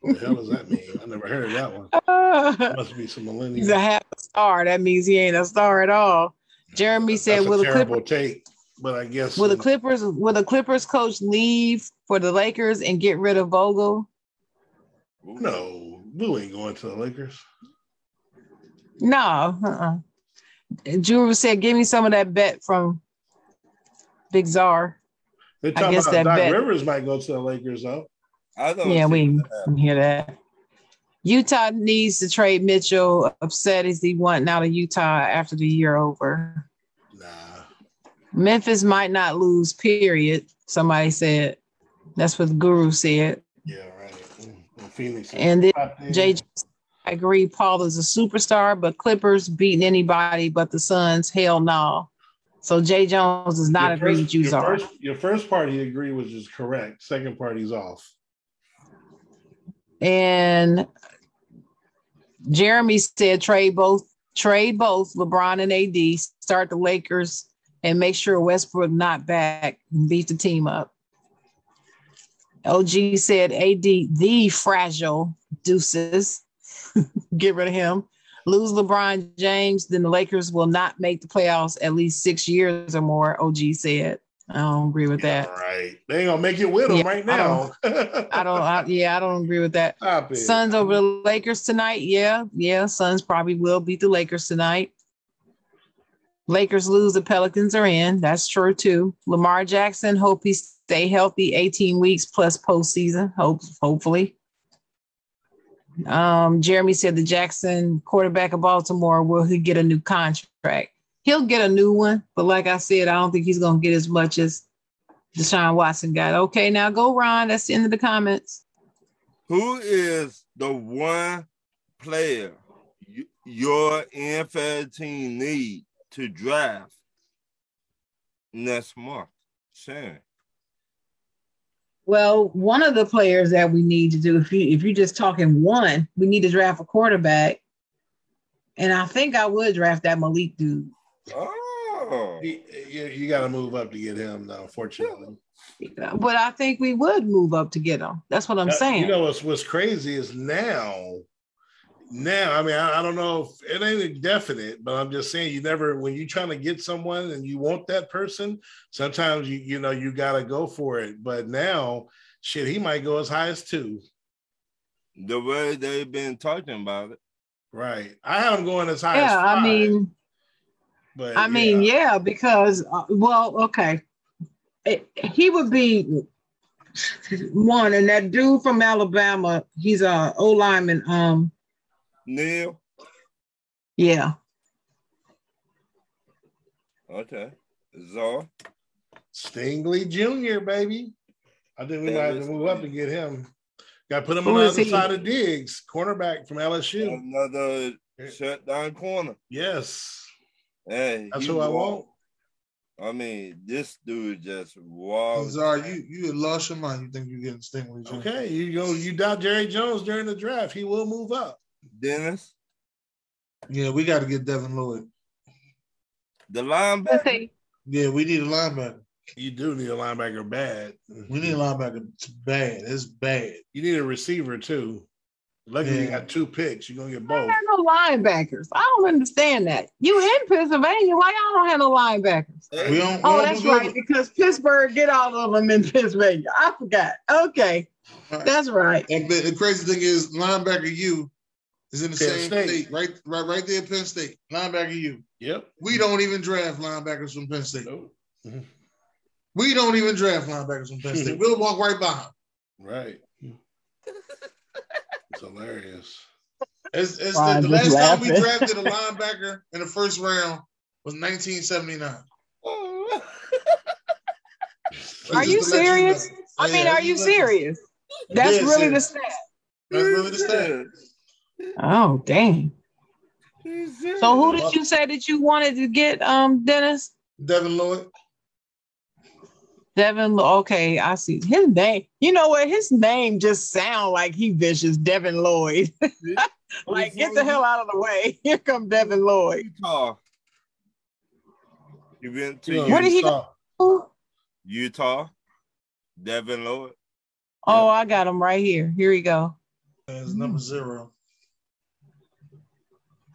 What the hell does that mean? I never heard of that one. Uh, Must be some he's a half a star. That means he ain't a star at all. Jeremy said, That's "Will the Clippers take, but I guess will the Clippers will the Clippers coach leave for the Lakers and get rid of Vogel?" no, Boo ain't going to the Lakers. No. Uh-uh. Drew said, "Give me some of that bet from Big Czar." They're talking guess about that Doc bet- Rivers might go to the Lakers though. I Yeah, we that. can hear that. Utah needs to trade Mitchell. Upset is he wanting out of Utah after the year over. Nah, Memphis might not lose. Period. Somebody said. That's what the Guru said. yeah, right. Mm, well, Phoenix. And then Top ten. Jay, I agree. Paul is a superstar, but Clippers beating anybody but the Suns. Hell no. So Jay Jones does not Your agree first- with you, your Czar. first, your first part he agreed was just correct. Second part he's off. And Jeremy said trade both trade both LeBron and AD, start the Lakers, and make sure Westbrook not back and beat the team up. OG said AD the fragile deuces. Get rid of him. Lose LeBron James, then the Lakers will not make the playoffs at least six years or more. OG said. I don't agree with that. right. They ain't gonna make it with them Yeah, right I now. I don't. I, yeah, I don't agree with that. Suns over the Lakers tonight. Yeah, yeah. Suns probably will beat the Lakers tonight. Lakers lose, the Pelicans are in. That's true too. Lamar Jackson, hope he stay healthy 18 weeks plus postseason. Hope, hopefully. Um, Jeremy said the Jackson quarterback of Baltimore will he get a new contract? He'll get a new one, but like I said, I don't think he's gonna get as much as Deshaun Watson got. Okay, now go Ron. That's the end of the comments. Who is the one player your NFL team need to draft next month? Sharon. Well, one of the players that we need to do, if you if you're just talking one, we need to draft a quarterback. And I think I would draft that Malik dude. Oh, You, you, you got to move up to get him, though. Fortunately, But I think we would move up to get him. That's what I'm Uh, saying. You know what's what's crazy is now. Now, I mean, I, I don't know if it ain't definite, but I'm just saying you never when you're trying to get someone and you want that person, sometimes you you know you gotta go for it. But now, shit, he might go as high as two. the way they've been talking about it. Right. I had him going as high as five. I mean, but I mean, yeah, because uh, well, okay, It- he would be one, and that dude from Alabama, he's a O lineman. Um, Neal. yeah, Okay. Zor. Stingley Jr., baby. I think we might have to move up to funny. get him. Got to put him Who on the other he? side of Diggs, cornerback from LSU. Another shutdown corner. Yes. Hey, That's he who I walked. I mean, this dude just walked. Zara, you you had lost your mind. You think you're getting Stingley? Jr. Okay, you go. You doubt Jerry Jones during the draft. He will move up. Dennis, Yeah, we got to get Devin Lloyd. the let's linebacker. Yeah, we need a linebacker. You do need a linebacker bad. We need a linebacker. It's bad. It's bad. You need a receiver too. Luckily, you got two picks. You're gonna get I both. don't have no linebackers. I don't understand that. You in Pennsylvania? Why y'all don't have no linebackers? We don't. we Oh, don't that's do right, good. because Pittsburgh get all of them in Pennsylvania. I forgot. Okay, that's right. And the, the crazy thing is, linebacker, you is in the Penn same State. state. right, right, right there, Penn State. Linebacker, you. Yep. We don't even draft linebackers from Penn State. Nope. We don't even draft linebackers from Penn State. We'll walk right by them. Right. It's hilarious. It's, it's Ron the, the last just time we drafted a linebacker in the first round was 1979. Are you Just to let serious? know. I mean, Yeah, are you just to let serious? That's Yeah, really the stat. That's really the stat. Oh, dang. So who did you say that you wanted to get, um, Dennis? Devin Lloyd. Devin, okay, I see his name. You know what? His name just sound like he vicious, Devin Lloyd. like, get the hell out of the way. Here come Devin Lloyd. Utah. You been to You know, Where did he go? Utah. Devin Lloyd. Oh, I got him right here. Here we go. As number zero.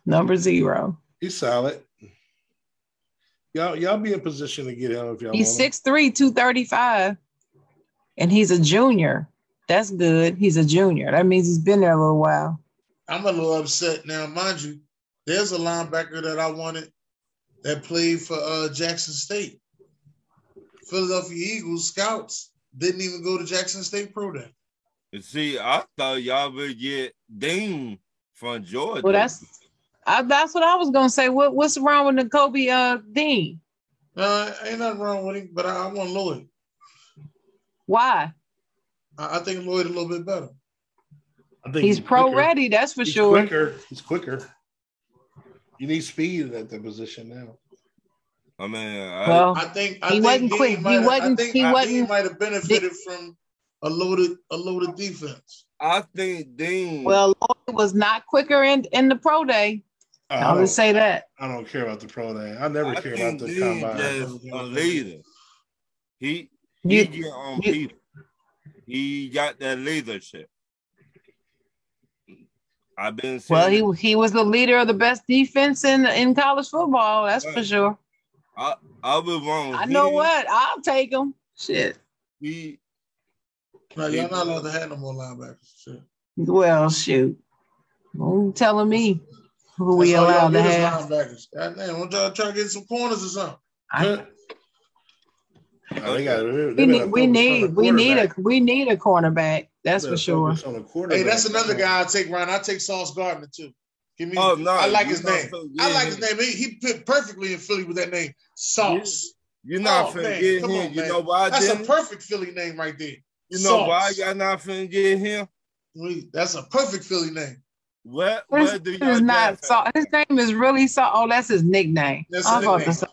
Number zero. He's solid. Y'all, y'all be in position to get him if y'all He's want him. 6'3, 235. And he's a junior. That's good. He's a junior. That means he's been there a little while. I'm a little upset now, mind you. There's a linebacker that I wanted that played for uh, Jackson State. Philadelphia Eagles scouts didn't even go to Jackson State Pro Day. See, I thought y'all would get Dean from Georgia. Well, that's I, that's what I was gonna say. What what's wrong with the Kobe uh Dean? Uh, ain't nothing wrong with him, but I, I want Lloyd. Why? I, I think Lloyd a little bit better. I think He's pro quicker. ready, that's for He's sure. quicker. He's quicker. You need speed at the position now. I mean, I, Well, I think I He think wasn't quick. He might have- wasn't- I think he wasn't- might have benefited from a loaded a loaded defense. I think Dean. well, Lloyd was not quicker in in the pro day. I I'll don't, just say that. I don't care about the pro day. I never I care about the Dean combine. just a leader. He he You, get on you- people. He got that leadership. I've been saying well, he he was the leader of the best defense in in college football. That's for sure. I, I was wrong. I know He- what. I'll take him. Shit. He No, y'all not allowed to have no more linebackers. Shit. Well, shoot. Don't telling me who we That's all allowed to have. linebackers. God damn, don't y'all try to get some corners or something? I- Oh, they got, they we need, we need, we need a, quarterback. we need a cornerback. That's for sure. focus on the Hey, that's another guy I take, Ryan. I take Sauce Gardner too. Give me. Oh, no, I like his name. so I good. like his name. He, he fit perfectly in Philly with that name, Sauce. you're not Oh, finna man, get come him. on, you man. know why? That's a perfect Philly name right there. you know why y'all not finna get him? That's a perfect Philly name. Where His where do name y'all is not Saul. His name is really Saul. Oh, that's his nickname. That's I was about to say.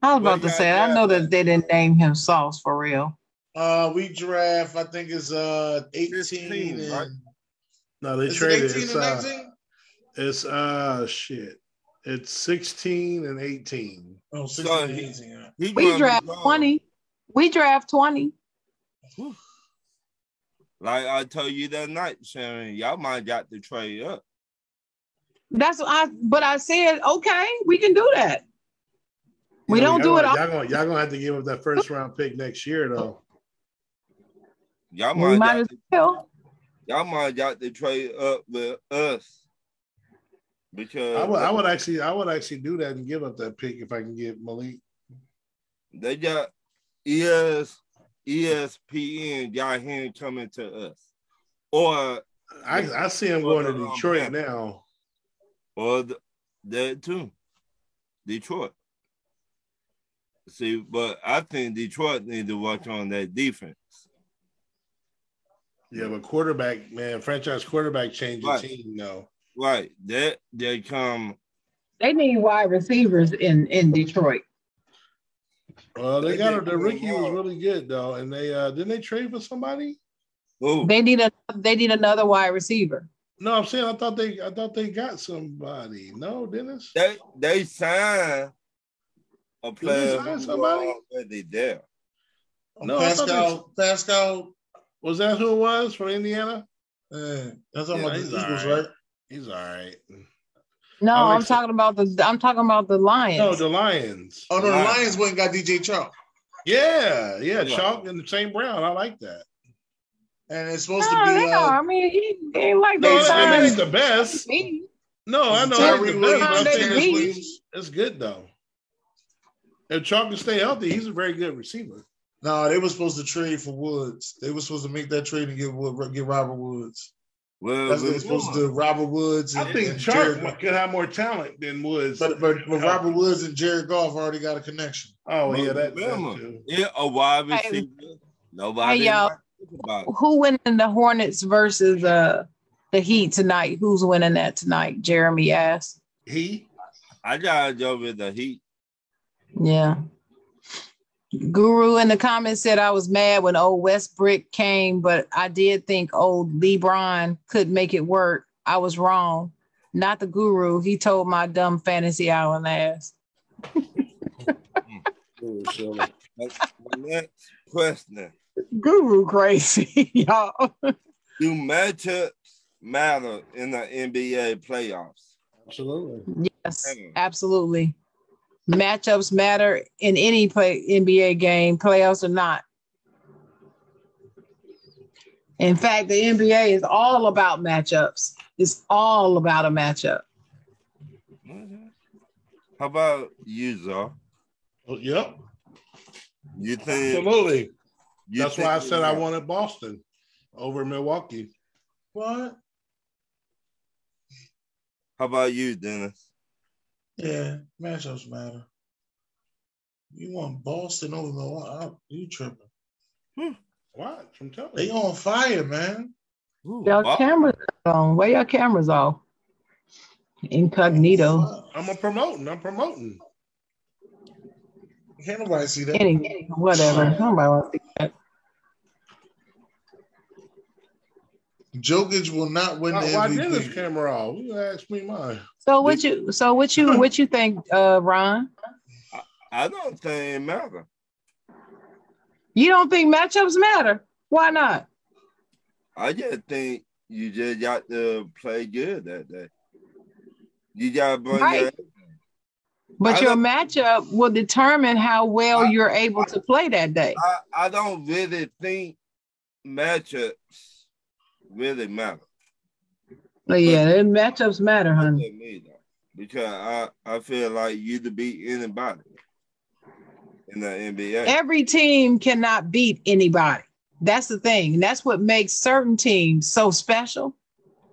I was Where about to say. I know that they didn't name him Sauce for real. Uh, we draft. I think it's uh 18 15, and right? No, they is it traded. 18 It's and uh, it's uh shit. It's 16 and 18. Oh, 16 So and 18. yeah. He We draft twenty. We draft twenty. Like I told you that night, Sharon, y'all might got to trade up. That's what I. But I said, okay, we can do that. We You know, don't do y'all it. gonna- All, Y'all gonna y'all gonna have to give up that first round pick next year though. Y'all might, might as to, well. y'all might got to trade up with us. Because I would I would actually I would actually do that and give up that pick if I can get Malik. they got E ES ESPN got him coming to us. Or I I see him going to um, Detroit yeah. now. or the, that too. Detroit. See, but I think Detroit need to watch on that defense. Yeah, but quarterback, man, franchise quarterback change your Right. team though. Right. That they come They need wide receivers in in Detroit. Well, they They got did the pretty Ricky was really good though, and they uh didn't they trade for somebody? oh They need a they need another wide receiver. No, I'm saying I thought they I thought they got somebody. No, Dennis. they they signed a player sign who was somebody? already there. No, I thought Pascal, Pascal, Was that who it was from Indiana? uh, that's talking Yeah, about the he's Eagles, all right. right? He's all right. No, I like I'm so- talking about the I'm talking about the Lions. No, the Lions. Oh no, the Lions. Lions went and got DJ Chark. Yeah, yeah, Yeah. Chark and St. Brown. I like that. and it's supposed No, to be. no, Uh, I mean, he ain't like No, they it signed ain't the best. me. No, I know Tyree it's the best, but I'm saying it's, it's good though. If Chark can stay healthy, he's a very good receiver. no, they were supposed to trade for Woods. They were supposed to make that trade and get Wood, get Robert Woods. Well, That's what they were supposed to do. Robert Woods. And, I think and Chark could have more talent than Woods. But, but, but Robert Woods and Jared Goff already got a connection. oh yeah, that, that too. yeah, a wide Hey. receiver. Nobody Hey, y'all. might think about. Who winning the Hornets versus uh the Heat tonight? Who's winning that tonight? Jeremy asked. He I got to go with the Heat. Yeah. Guru in the comments said I was mad when old Westbrook came, but I did think old LeBron could make it work. I was wrong. Not the guru. He told my dumb fantasy island ass. So, next question. Guru crazy, y'all. Do matchups matter in the NBA playoffs? absolutely. Yes, absolutely. Matchups matter in any play NBA game, playoffs or not. In fact, the NBA is all about matchups. It's all about a matchup. Mm-hmm. How about you, Zar? Oh, yep, You think? absolutely. You That's why I said I wanted Boston over Milwaukee. What? How about you, Dennis? Yeah, matchups matter. You want Boston over the Milwaukee? You tripping? Hmm. What? I'm telling They you. on fire, man. Ooh, Y'all Bo- cameras on. Where your cameras off? Incognito. I'm a promoting. I'm promoting. Can't nobody see that. Any, whatever. Nobody wants to see that. Jokic will not win the Why, why did this camera off? You ask me mine. So what you so what you what you think, uh Ron? I don't think it matter. You don't think matchups matter? Why not? I just think you just got to play good that day. You got to bring Right. your But I your matchup will determine how well I- you're able to play that day. I, I don't really think matchups really matter. Oh, but yeah, the matchups matter, honey. because I, I feel like you to beat anybody in the NBA. Every team cannot beat anybody. That's the thing. And that's what makes certain teams so special.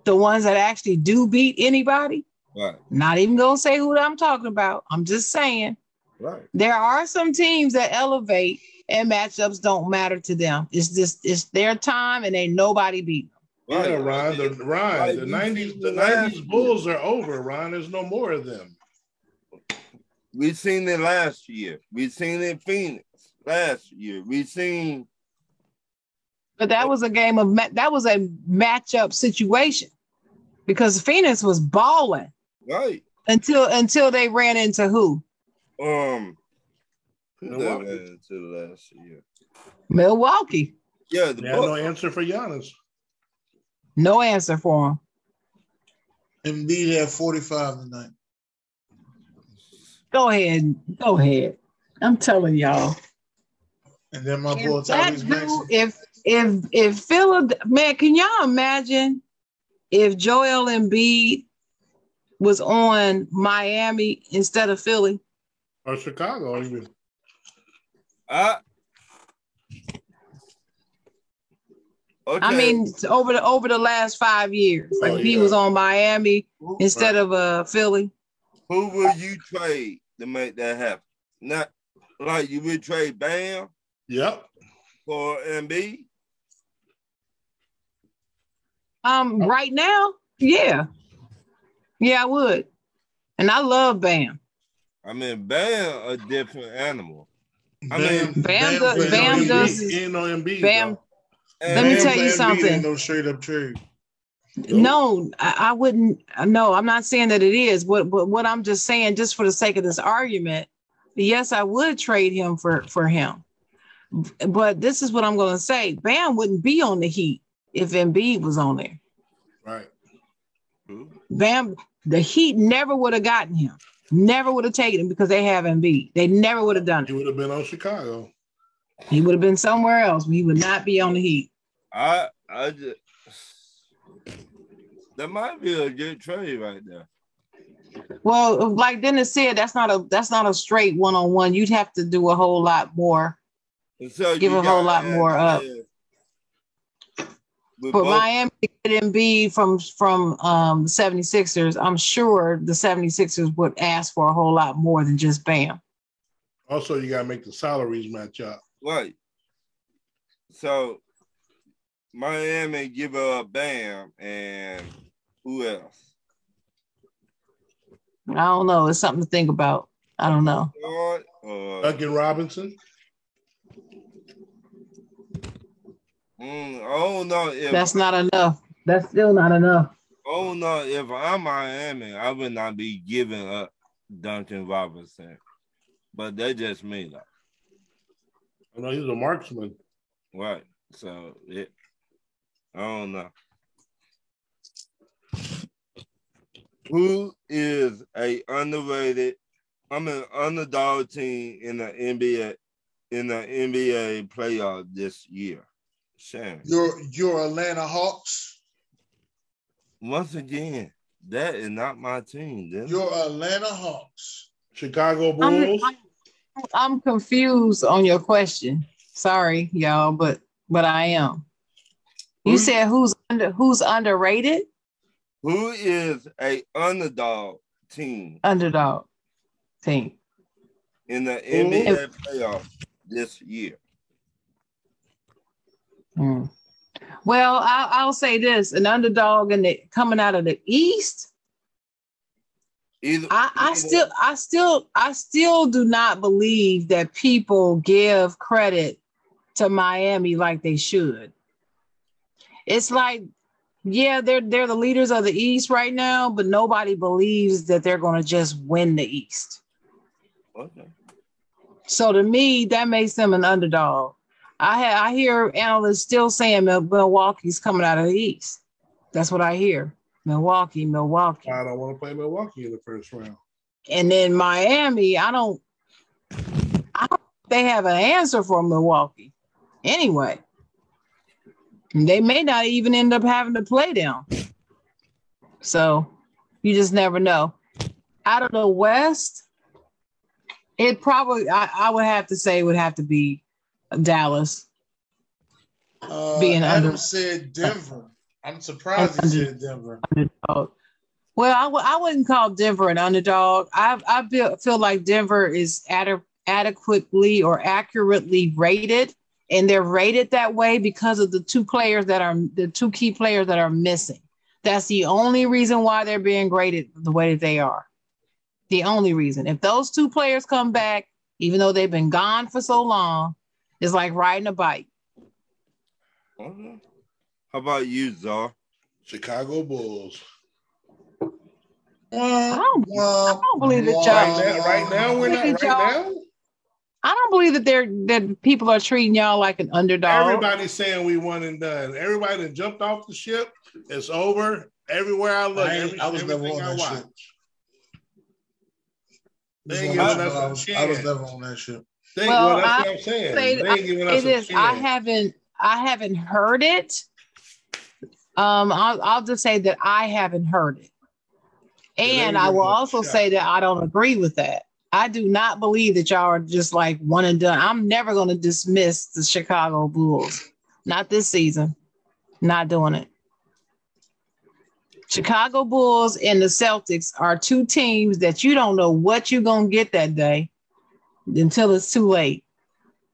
The ones that actually do beat anybody. right, Not even gonna say who I'm talking about. I'm just saying right. there are some teams that elevate and matchups don't matter to them. It's just it's their time and ain't nobody beat them. Yeah, right. Ron. The Ron. Like The nineties. The nineties. Bulls are over. Ron. There's no more of them. We've seen it last year. We've seen it in Phoenix last year. We've seen But that was a game of that was a matchup situation because Phoenix was balling right. until until they ran into who? Um, who that Milwaukee. ran into last year? Milwaukee. Yeah, the They had no answer for Giannis. No answer for him. Embiid had 45 tonight. Go ahead. Go ahead. I'm telling y'all. And then my boy If Tyrese Maxey. if if if Philip man, can y'all imagine if Joel Embiid was on Miami instead of Philly? Or Chicago even. I, okay. I mean, over the over the last five years, like Oh, if he was on Miami who, instead of uh Philly. who will you trade to make that happen? Not like you would trade Bam Yep. for Embiid. Um, right now, yeah, yeah, I would, and I love Bam. I mean, Bam a different animal. I Bam, mean, Bam does- played Bam no does- Embiid. Ain't no Embiid. Bam- though. And Let me tell you something. No straight up trade. No, I, I wouldn't. Uh, no, I'm not saying that it is. What, but what I'm just saying, just for the sake of this argument, yes, I would trade him for for him. But this is what I'm going to say: Bam wouldn't be on the Heat if Embiid was on there. Right. Bam, the Heat never would have gotten him. Never would have taken him because they have Embiid. They never would have done it. He it. would have been on Chicago. He would have been somewhere else. But he would not be on the Heat. I I just that might be a good trade right there. Well, like Dennis said, that's not a that's not a straight one on one. You'd have to do a whole lot more. So Give a whole lot more up. Anthony with But both- Miami didn't be from from um the 76ers. I'm sure the 76ers would ask for a whole lot more than just Bam. Also, you gotta make the salaries match up. Right. So Miami give up Bam and who else? I don't know. It's something to think about. I don't know. Lord, Duncan Robinson. mm, I don't know if That's not enough. That's still not enough. Oh don't if I'm Miami, I would not be giving up Duncan Robinson. But they just me though. I know he's a marksman. Right. So it I don't know. Who is a underrated, I'm an underdog team in the NBA in the NBA playoff this year? Shannon. Your your Atlanta Hawks. Once again, that is not my team. Then. Your Atlanta Hawks. Chicago Bulls. I'm, I'm confused on your question. Sorry, y'all, but but I am. You Who- said who's under who's underrated? Who is a underdog team Underdog team. in the NBA playoff this year? Hmm. Well, I'll, I'll say this: an underdog in the coming out of the East. Either I, I still, I still, I still do not believe that people give credit to Miami like they should. It's like, yeah, they're they're the leaders of the East right now, but nobody believes that they're going to just win the East. okay. So to me, that makes them an underdog. I ha- I hear analysts still saying Mil- Milwaukee's coming out of the East. That's what I hear. Milwaukee, Milwaukee. I don't want to play Milwaukee in the first round. And then Miami, I don't, I don't they have an answer for Milwaukee. Anyway, they may not even end up having to play them. So you just never know. Out of the West, it probably I, I would have to say it would have to be Dallas. Uh, Being Adam under- said Denver. I'm surprised he said Denver. underdog. Well, I w- I wouldn't call Denver an underdog. I I feel, feel like Denver is ade- adequately or accurately rated, and they're rated that way because of the two players that are the two key players that are missing. That's the only reason why they're being graded the way that they are. The only reason. If those two players come back, even though they've been gone for so long, it's like riding a bike. okay. How about you, Czar? Chicago Bulls. I don't, I don't believe that y'all- Right now, right now we're not. Right y'all. now, I don't believe that they're that people are treating y'all like an underdog. everybody's saying we won and done. Everybody that jumped off the ship. It's over. Everywhere I look, I every, I was never on I that watch. shit. They ain't giving us I a was, I was never on that ship. They, Well, well, that's I what I'm saying. say- they I ain't giving say us a this, chance. I haven't I haven't heard it. Um, I'll, I'll just say that I haven't heard it. And I will giving us a also say that I don't agree with that. I do not believe that y'all are just like one and done. I'm never going to dismiss the Chicago Bulls. Not this season. Not doing it. Chicago Bulls and the Celtics are two teams that you don't know what you're going to get that day until it's too late.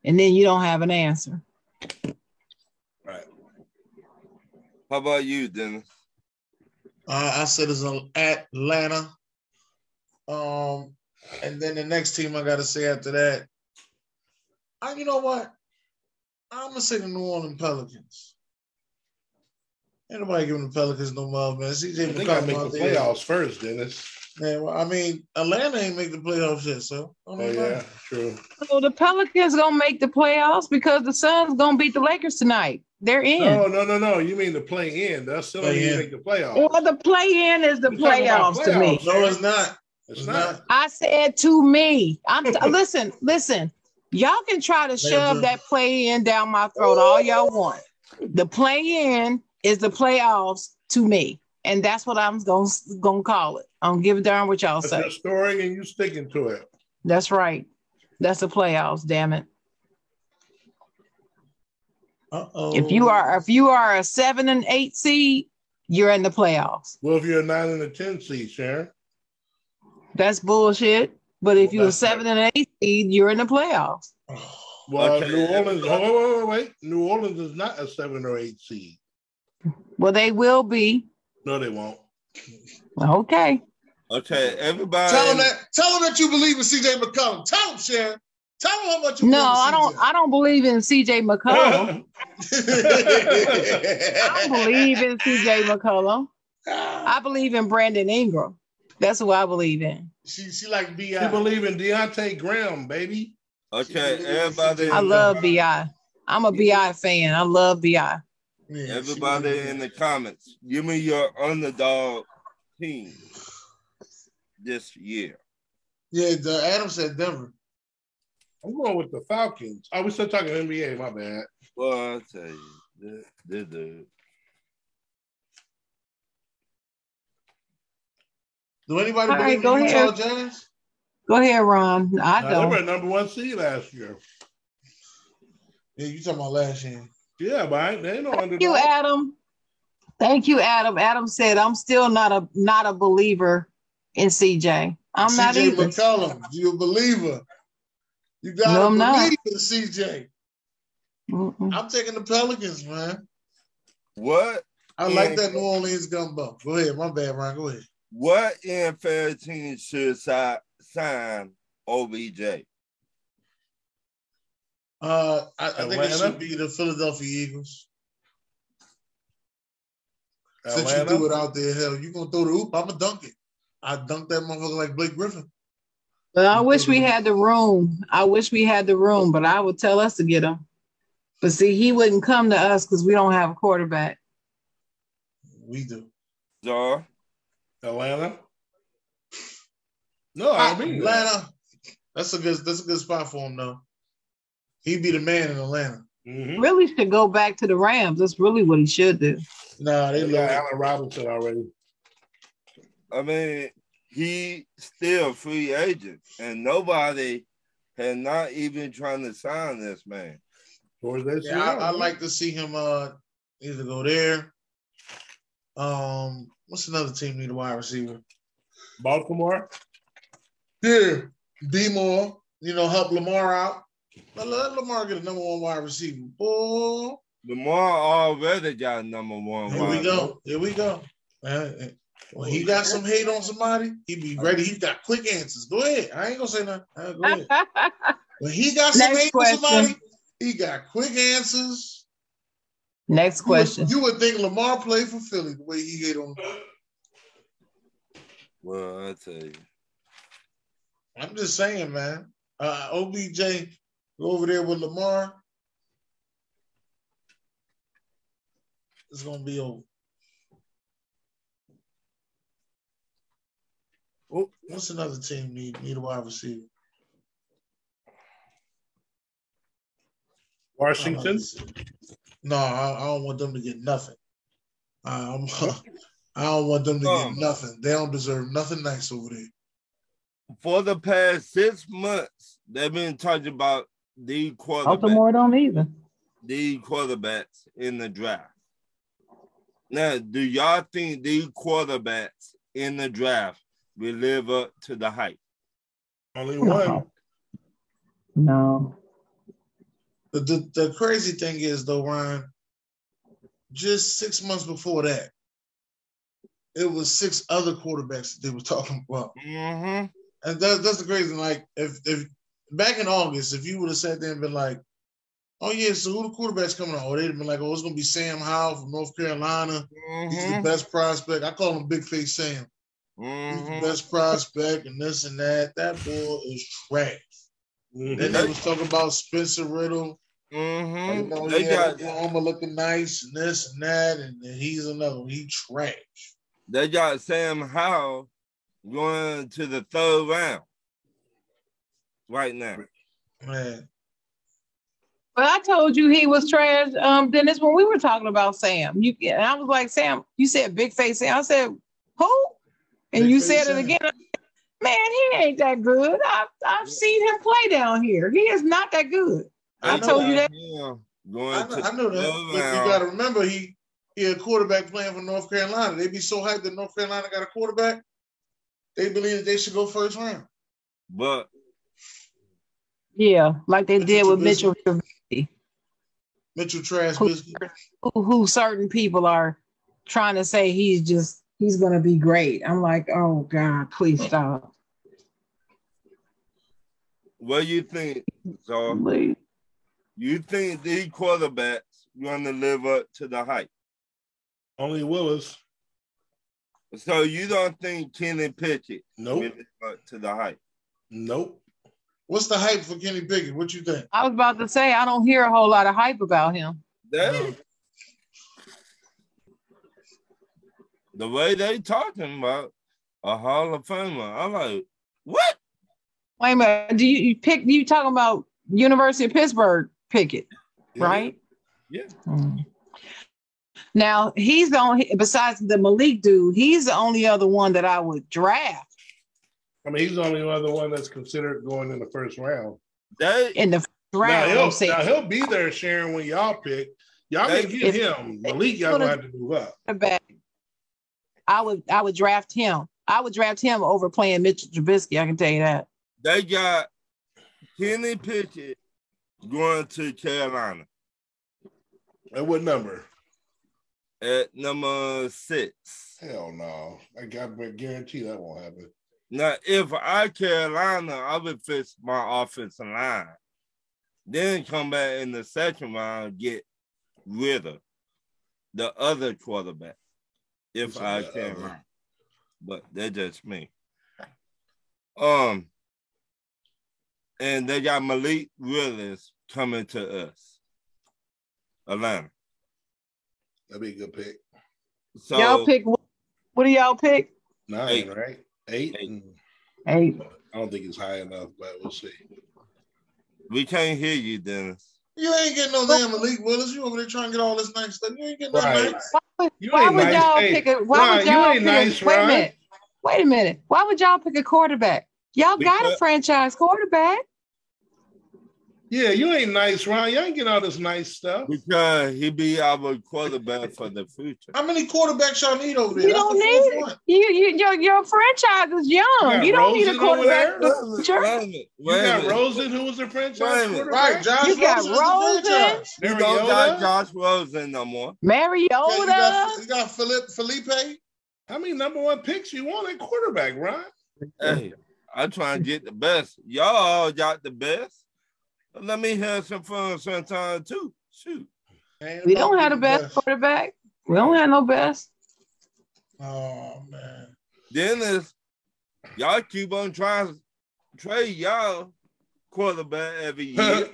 And then you don't have an answer. Right. How about you, Dennis? Uh, I said it's Atlanta. Um, and then the next team I got to say after that, I, you know what? I'm gonna say the New Orleans Pelicans. Ain't nobody giving the Pelicans no love, man. CJ They got to McCollum make out the there. playoffs first, Dennis. Man, well, I mean, Atlanta ain't make the playoffs yet, so I Oh mean, yeah, true. So the Pelicans gonna make the playoffs because the Suns gonna beat the Lakers tonight. They're in. No, no, no, no. You mean the play in? That's still Play in. make the playoffs. Well, the play-in is the We're talking playoffs to me. no, it's not. It's It's not. not. I said to me. I'm listen, listen. Y'all can try to shove Lakers. that play in down my throat all y'all want. The play in is the playoffs to me. And that's what I'm gonna, gonna call it. I don't give a darn what y'all That's say. your story, and you sticking to it. That's right. That's the playoffs, damn it. Uh-oh. If you are if you are a seven and eight seed, you're in the playoffs. Well, if you're a nine and a ten seed, Sharon. That's bullshit. But if Well, you're a that's seven and eight seed, you're in the playoffs. Well, Okay. New Orleans. Oh, wait, wait, wait, wait. New Orleans is not a seven or eight seed. Well, they will be. No, they won't. Okay. Okay, everybody. Tell them that. Tell him that you believe in CJ McCollum. Tell them, Sharon. Tell him how much you No, believe I don't I don't believe in CJ McCollum. I don't believe in CJ McCollum. Ah. I believe in Brandon Ingram. That's who I believe in. she she like you Bi. believe in Devonte' Graham, baby. Okay, everybody. I love BI. I'm a BI fan. I love BI. Yeah, Everybody in the comments, give me your underdog team this year. Yeah, the Adam said Denver. I'm going with the Falcons. Oh, we still talking NBA. My bad. Well, I'll tell you, this, this dude. Do anybody All right, believe go in ahead. Jazz? Go ahead, Ron. I Now, they were number one seed last year. Yeah, you talking about last year. Yeah, but I they ain't no Thank you. Adam. Thank you, Adam. Adam said, I'm still not a not a believer in CJ. I'm not even." CJ either. McCollum, you a believer. You gotta No, I'm not. believe in CJ. Mm-mm. I'm taking the Pelicans, man. What? I like Yeah. that New Orleans gumbo. Go ahead, my bad, Ryan. Go ahead. What NFL team should si- sign OBJ? Uh, I, I think it should be the Philadelphia Eagles. Atlanta? Since you Atlanta. threw it out there, hell, you gonna throw the hoop? I'ma dunk it. I dunk that motherfucker like Blake Griffin. But I wish we had the room. I wish we had the room, but I would tell us to get him. But see, he wouldn't come to us because we don't have a quarterback. We do. Jar? Atlanta. No, I mean Atlanta. That's a good. That's a good spot for him, though. He'd be the man in Atlanta. Mhm. Really should go back to the Rams. That's really what he should do. Nah, they They got look. Allen Robinson already. I mean, he still free agent, and nobody had not even trying to sign this man. Towards that Yeah, I, I like to see him uh either go there. Um, what's another team need a wide receiver? Baltimore. Yeah, be more. You know, help Lamar out. Let, let Lamar get a number one wide receiver. Boy, Lamar already got number one. here we go. Here we go. Uh, when he got some hate on somebody, he be ready. He got quick answers. Go ahead. I ain't gonna say nothing. Uh, go ahead. When he got some Next hate on somebody, he got quick answers. Next You would- question. You would, think Lamar played for Philly the way he hit on. Well, I tell you. I'm just saying, man. Uh, OBJ go over there with Lamar. It's gonna be over. What's another team need need a wide receiver? Washington. No, I, I don't want them to get nothing. Um, I don't want them to Um. get nothing. They don't deserve nothing nice over there. For the past six months, they've been talking about the quarterbacks, Baltimore don't either. the quarterbacks in the draft. Now, do y'all think the quarterbacks in the draft will live up to the hype? Only one. No. The, the the crazy thing is though, Ryan, just six months before that, it was six other quarterbacks that they were talking about. Mm-hmm. And that's that's the crazy. thing. Like if if back in August, if you would have sat there and been like, "Oh yeah, so who the quarterback's coming on?" Or they'd have been like, "Oh, it's gonna be Sam Howell from North Carolina. He's the Mm-hmm. best prospect." I call him Big Face Sam. He's the Mm-hmm. best prospect, and this and that. That boy is trash. Mhm. Then they was talking about Spencer Rattler. Mm-hmm. know, They got Oklahoma looking nice and this and that, and then he's another one. He trash. they got Sam Howell going to the third round right now. Man. But I told you he was trash, um, Dennis, when we were talking about Sam. You and I was like, Sam, you said big face Sam. I said, who? And Big you said it again. Man, he ain't that good. I've, I've seen him play down here. He is not that good. I know told you that. Yeah, going I know, to I know that. But you got to remember, he he a quarterback playing for North Carolina. They'd be so hyped that North Carolina got a quarterback. They believe that they should go first round. But Yeah, like they Mitchell did with Trubisky. Mitchell, Mitchell Trash Who- who, who certain people are trying to say he's just he's gonna be great. I'm like, oh God, please stop. what do you think, so Please. you think these quarterbacks gonna live up to the hype? Only Willis. So you don't think Kenny Pickett Nope. live up to the hype? Nope. What's the hype for Kenny Pickett? What you think? I was about to say I don't hear a whole lot of hype about him. They, the way they talking about a Hall of Famer, I'm like, what? Wait a minute. Do you, you pick you talking about University of Pittsburgh Pickett, Yeah. right? Yeah. Mm. Now he's the only besides the Malik dude, he's the only other one that I would draft I mean, he's the only other one that's considered going in the first round. They in the first Now round. He'll, saying now he'll be there, Sharon, when y'all pick. Y'all can They- get him. Malik, y'all gonna have to move up. quarterback, I would I would draft him. I would draft him over playing Mitchell Trubisky. I can tell you that. they got Kenny Pickett going to Carolina At what number? at number six. Hell no. I got I guarantee that won't happen. Now, if I Carolina, I would fix my offensive line. Then come back in the second round get rid of the other quarterback. If I can. other? Carolina. But that's just me. Um and they got Malik Willis coming to us. Atlanta. That'd be a good pick. So y'all pick what, what do y'all pick? Nine, Eight. right? Eight. Eight. Mm, Eight. I don't think it's high enough, but we'll see. we can't hear you, Dennis. You ain't getting no damn Malik Willis. You over there trying to get all this nice stuff. You ain't getting nothing Right. nice. Why would nice. y'all Hey, pick a why would y'all pick nice, a, wait a minute. Wait a minute. Why would y'all pick a quarterback? Y'all got a franchise quarterback. Yeah, you ain't nice, Ron. You ain't getting all this nice stuff. Because he be our quarterback for the future. How many quarterbacks y'all need over there? You That's don't the need one. You, you your your franchise is young. got You don't need a quarterback. there? for the future. Wait a You got. Rosen, who was the franchise Wait a minute. Right, Josh You got Rosen is the Rosen. You don't got Josh Rosen no more. Yeah, you Mariota. got, you got Philip, Felipe. How many number one picks you want at quarterback, Ron? Hey, I try and get the best. Y'all all got the best. Let me have some fun sometime too. Shoot. Ain't we don't have the getting best quarterback. We don't have no best. Oh man. Dennis, y'all keep on trying to trade y'all quarterback every year.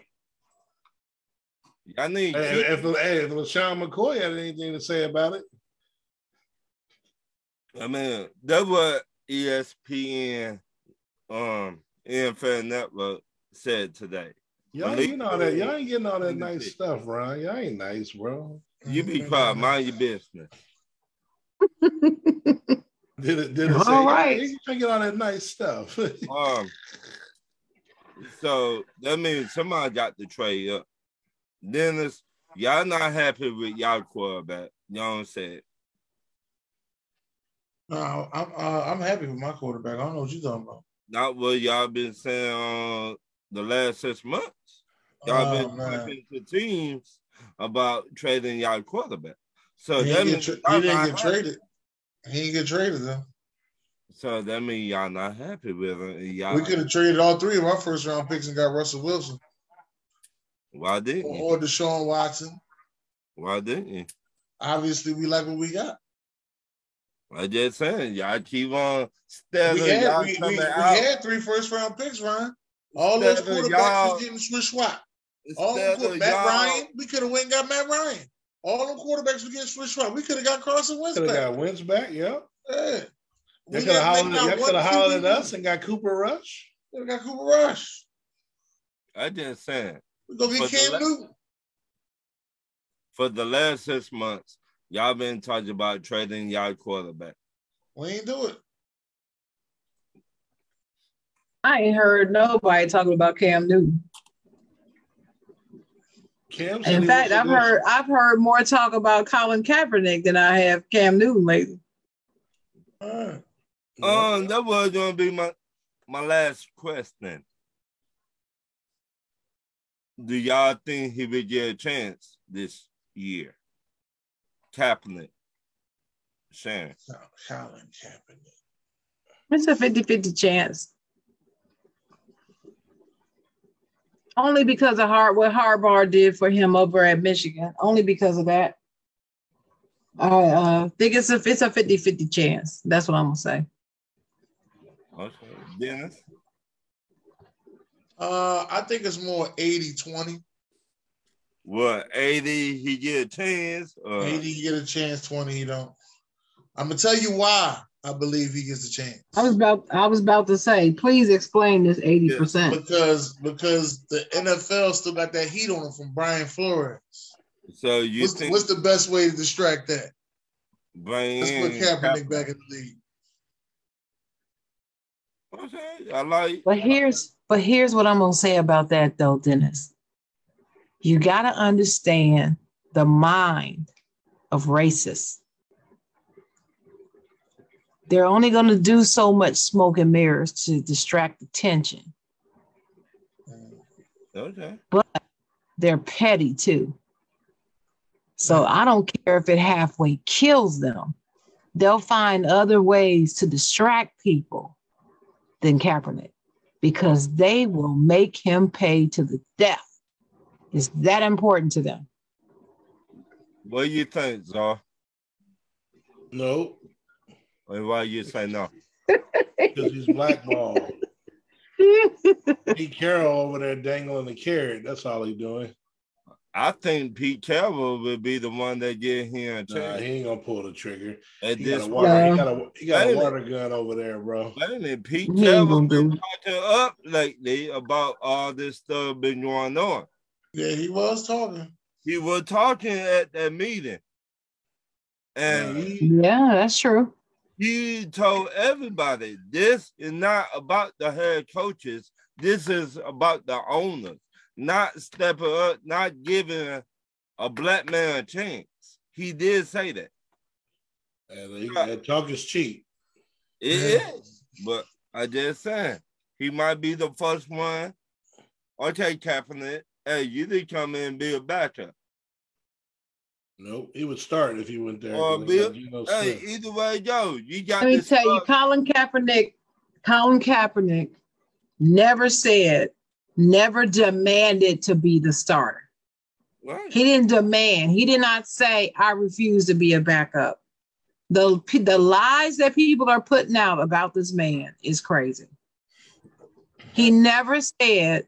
y'all need Hey, if, hey, if LeSean McCoy had anything to say about it, I mean, that's what ESPN um NFL Network said today. Y'all ain't getting all that. Y'all ain't getting all that Malik. nice stuff, Ron. Y'all ain't nice, bro. You be quiet, mind your business. Did it? Did it All say? All right. right. You can't get all that nice stuff. Um, so that means somebody got to trade up. Dennis, y'all not happy with y'all quarterback. You know what I'm saying? No, I'm uh, I'm happy with my quarterback. I don't know what you're talking about. Not what y'all been saying on the last six months. Y'all Oh, been man. talking to teams about trading y'all quarterback. So He that didn't get, means tra- he didn't get happy. traded. He didn't get traded though. So that means y'all not happy with him. Y'all, We could have traded all three of our first round picks and got Russell Wilson why didn't you? or Deshaun Watson. Why didn't you? Obviously, we like what we got. I just saying, y'all keep on We had we, we, we had three first round picks, Ryan. All those Instead of quarterbacks was getting switch swap. All them instead uh, Matt y'all- Ryan, we could have went and got Matt Ryan. All them quarterbacks were getting switch swap. We could have got Carson Wentz could have back. got Wentz back. Yeah. Yeah. They We could have hollered, they got y'all one could have hollered at us and got Cooper Rush. We got Cooper Rush. I just saying. We go get But the Cam la- Newton. for the last six months, y'all been talking about trading y'all quarterback. We ain't do it. I ain't heard nobody talking about Cam Newton. Cam In fact, I've go- heard I've heard more talk about Colin Kaepernick than I have Cam Newton lately. All right. Um, that was gonna be my my last question. Do y'all think he will get a chance this year? Kaepernick. Shannon. Colin Kaepernick. It's a 50-50 chance. Only because of Har- what Harbaugh did for him over at Michigan. Only because of that. I uh, think it's a it's a 50-50 chance. That's what I'm gonna say. Okay. Dennis. Uh, I think it's more 80-20. What 80 he get a chance? Or 80 he get a chance, 20 he don't. I'm gonna tell you why I believe he gets a chance. I was about I was about to say, please explain this 80%. because because the NFL still got that heat on him from Brian Flores. so you What's, think what's the best way to distract that? bring Let's put in Kaepernick back in the league. Okay, I like But here's but here's what I'm gonna say about that though, Dennis. You gotta understand the mind of racists. They're only gonna do so much smoke and mirrors to distract attention. okay. But they're petty too. So I don't care if it halfway kills them. They'll find other ways to distract people than Kaepernick because they will make him pay to the death. It's that important to them. What do you think, Zar? no, And why you say no? because he's blackballed. Pete Carroll over there dangling the carrot. That's all he's doing. I think Pete Carroll will be the one that get him a Nah, he ain't gonna pull the trigger. At He got this a point, water. He got a he got a Wait a water gun over there, bro. wait a minute, Pete He Carroll been talking up lately about all this stuff been going on. Yeah, he was talking. He was talking at that meeting, and Right. he Yeah, that's true. He told everybody this is not about the head coaches. This is about the owners, not stepping up, not giving a, black man a chance. He did say that. And he, that talk is cheap. It Yeah. is, but I just saying he might be the first one. Okay, Kaepernick, hey, you did come in and be a backup. Nope, he would start if he went there. Or 'cause Bill- Hey, either way go, you got Let me this tell you, Colin Kaepernick, Colin Kaepernick never said, never demanded to be the starter. Right. He didn't demand. He did not say, I refuse to be a backup. The, the lies that people are putting out about this man is crazy. He never said,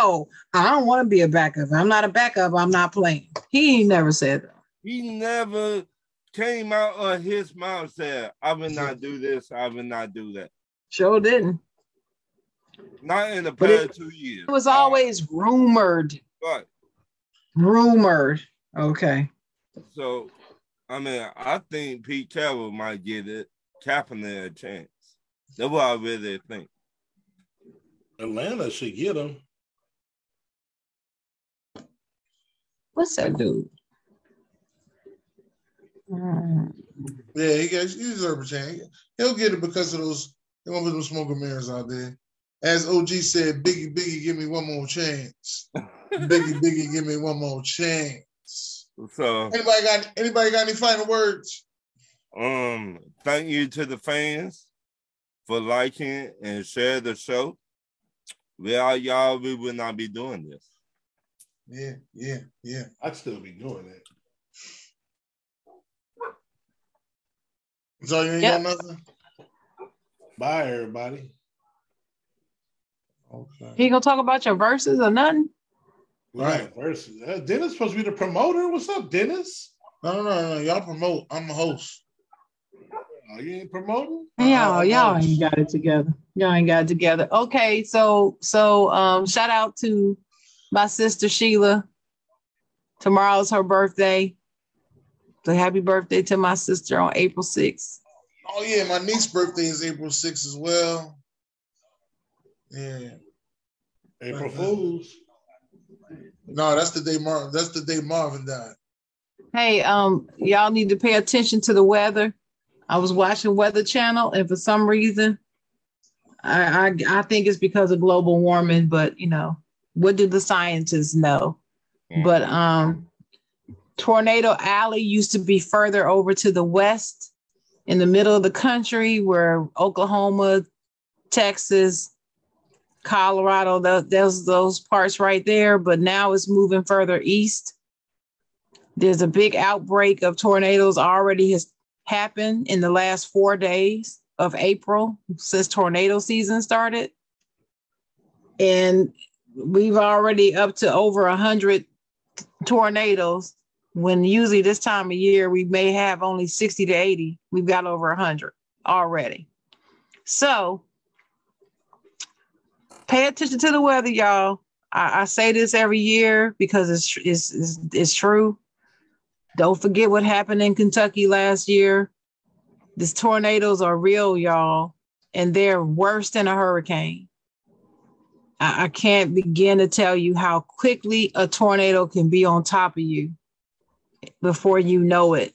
Oh, I don't want to be a backup. I'm not a backup. I'm not playing. He never said that. He never came out of his mouth said, I will not do this, I will not do that. Sure didn't. Not in the But it- past two years. It was always rumored. Right. Rumored. Okay. So, I mean, I think Pete Carroll might get it, Kaepernick a chance. That's what I really think. Atlanta should get him. What's that dude? Mm, Yeah, he gets he deserves a chance. He'll get it because of those. There won't be no smoking mirrors out there. As OG said, Biggie, Biggie, give me one more chance. Biggie, Biggie, give me one more chance. So, Anybody got anybody got any final words? um, thank you to the fans for liking and share the show. Without y'all, we would not be doing this. Yeah, yeah, yeah. I'd still be doing it. So you ain't Yep. got nothing? Bye, everybody. Okay. He gonna talk about your verses or nothing? Right. got verses. Uh, Dennis supposed to be the promoter. What's up, Dennis? No, no, no, no. Y'all promote. I'm a host. Oh, you ain't promoting? Y'all, Uh, y'all ain't got it together. Y'all ain't got it together. Okay, so so um shout out to my sister Sheila. Tomorrow's her birthday. So happy birthday to my sister on April 6th. Oh yeah, my niece's birthday is April 6th as well. Yeah. April Fools. No, that's the day Mar- that's the day Marvin died. Hey, um, y'all need to pay attention to the weather. I was watching Weather Channel, and for some reason, I, I I think it's because of global warming. But you know, what do the scientists know? But um, Tornado Alley used to be further over to the west, in the middle of the country, where Oklahoma, Texas, Colorado, there's those parts right there. But now it's moving further east. There's a big outbreak of tornadoes already has happened in the last four days of April since tornado season started. And we've already up to over a hundred tornadoes when usually this time of year we may have only 60 to 80 we've got over 100 already. So pay attention to the weather y'all. I, I say this every year because it's, it's, it's, it's true. Don't forget what happened in kentucky last year. These tornadoes are real y'all and they're worse than a hurricane I, I can't begin to tell you how quickly a tornado can be on top of you before you know it.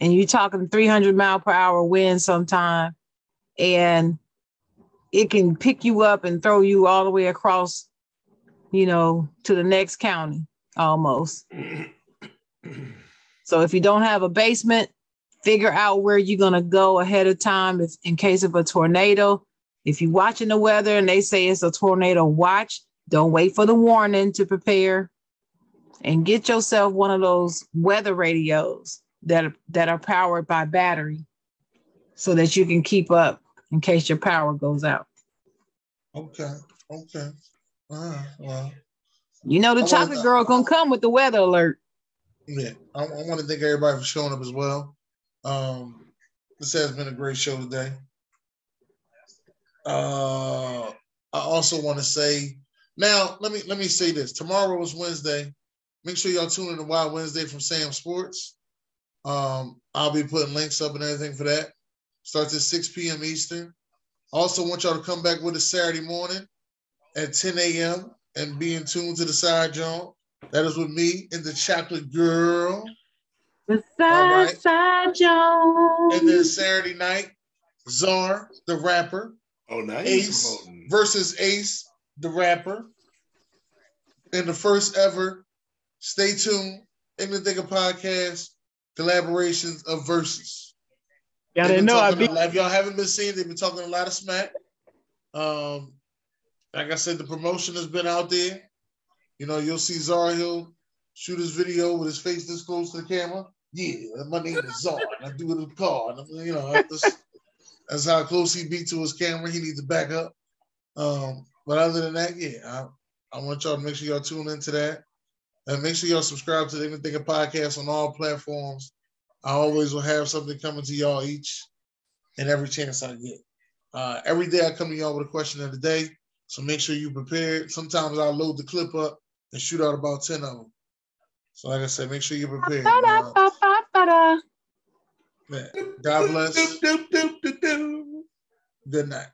And you're talking 300 mile per hour wind sometime, and it can pick you up and throw you all the way across, you know, to the next county almost. so if you don't have a basement, figure out where you're going to go ahead of time if, in case of a tornado. If you're watching the weather and they say it's a tornado watch, don't wait for the warning to prepare and get yourself one of those weather radios that that are powered by battery so that you can keep up in case your power goes out. Okay. Okay. Uh, well, You know the I chocolate wanna- girl gonna come with the weather alert. yeah. I, I want to thank everybody for showing up as well. Um, this has been a great show today. Uh, I also want to say now. Let me let me say this. Tomorrow is Wednesday. Make sure y'all tune in to Wild Wednesday from Sam Sports. Um, I'll be putting links up and everything for that. Starts at 6 p.m. Eastern. Also, want y'all to come back with us Saturday morning at 10 a.m. and be in tune to the Side Jawn. That is with me and the chocolate girl. The All right. Side Jawn. And then Saturday night, Czar, the rapper, Oh, nice. Ace versus Ace, the rapper. in the first ever, stay tuned, in the Thinker podcast collaborations of verses. Y'all They've didn't know I talking be If y'all haven't been seeing, they've been talking a lot of smack. Um, like I said, the promotion has been out there. You know, you'll see Zara Hill shoot his video with his face this close to the camera. Yeah, my name is Zara. and I do it in the car. And I'm, you know, that's, that's how close he be to his camera. He needs to back up. Um, but other than that, yeah, I, I want y'all to make sure y'all tune into that. And make sure y'all subscribe to the Ignorant Thinkers Podcast on all platforms. I always will have something coming to y'all each and every chance I get. Uh, every day I come to y'all with a question of the day. So make sure you prepared. Sometimes I'll load the clip up and shoot out about 10 of them. So like I said, make sure you're prepared. Uh. God bless. Good night.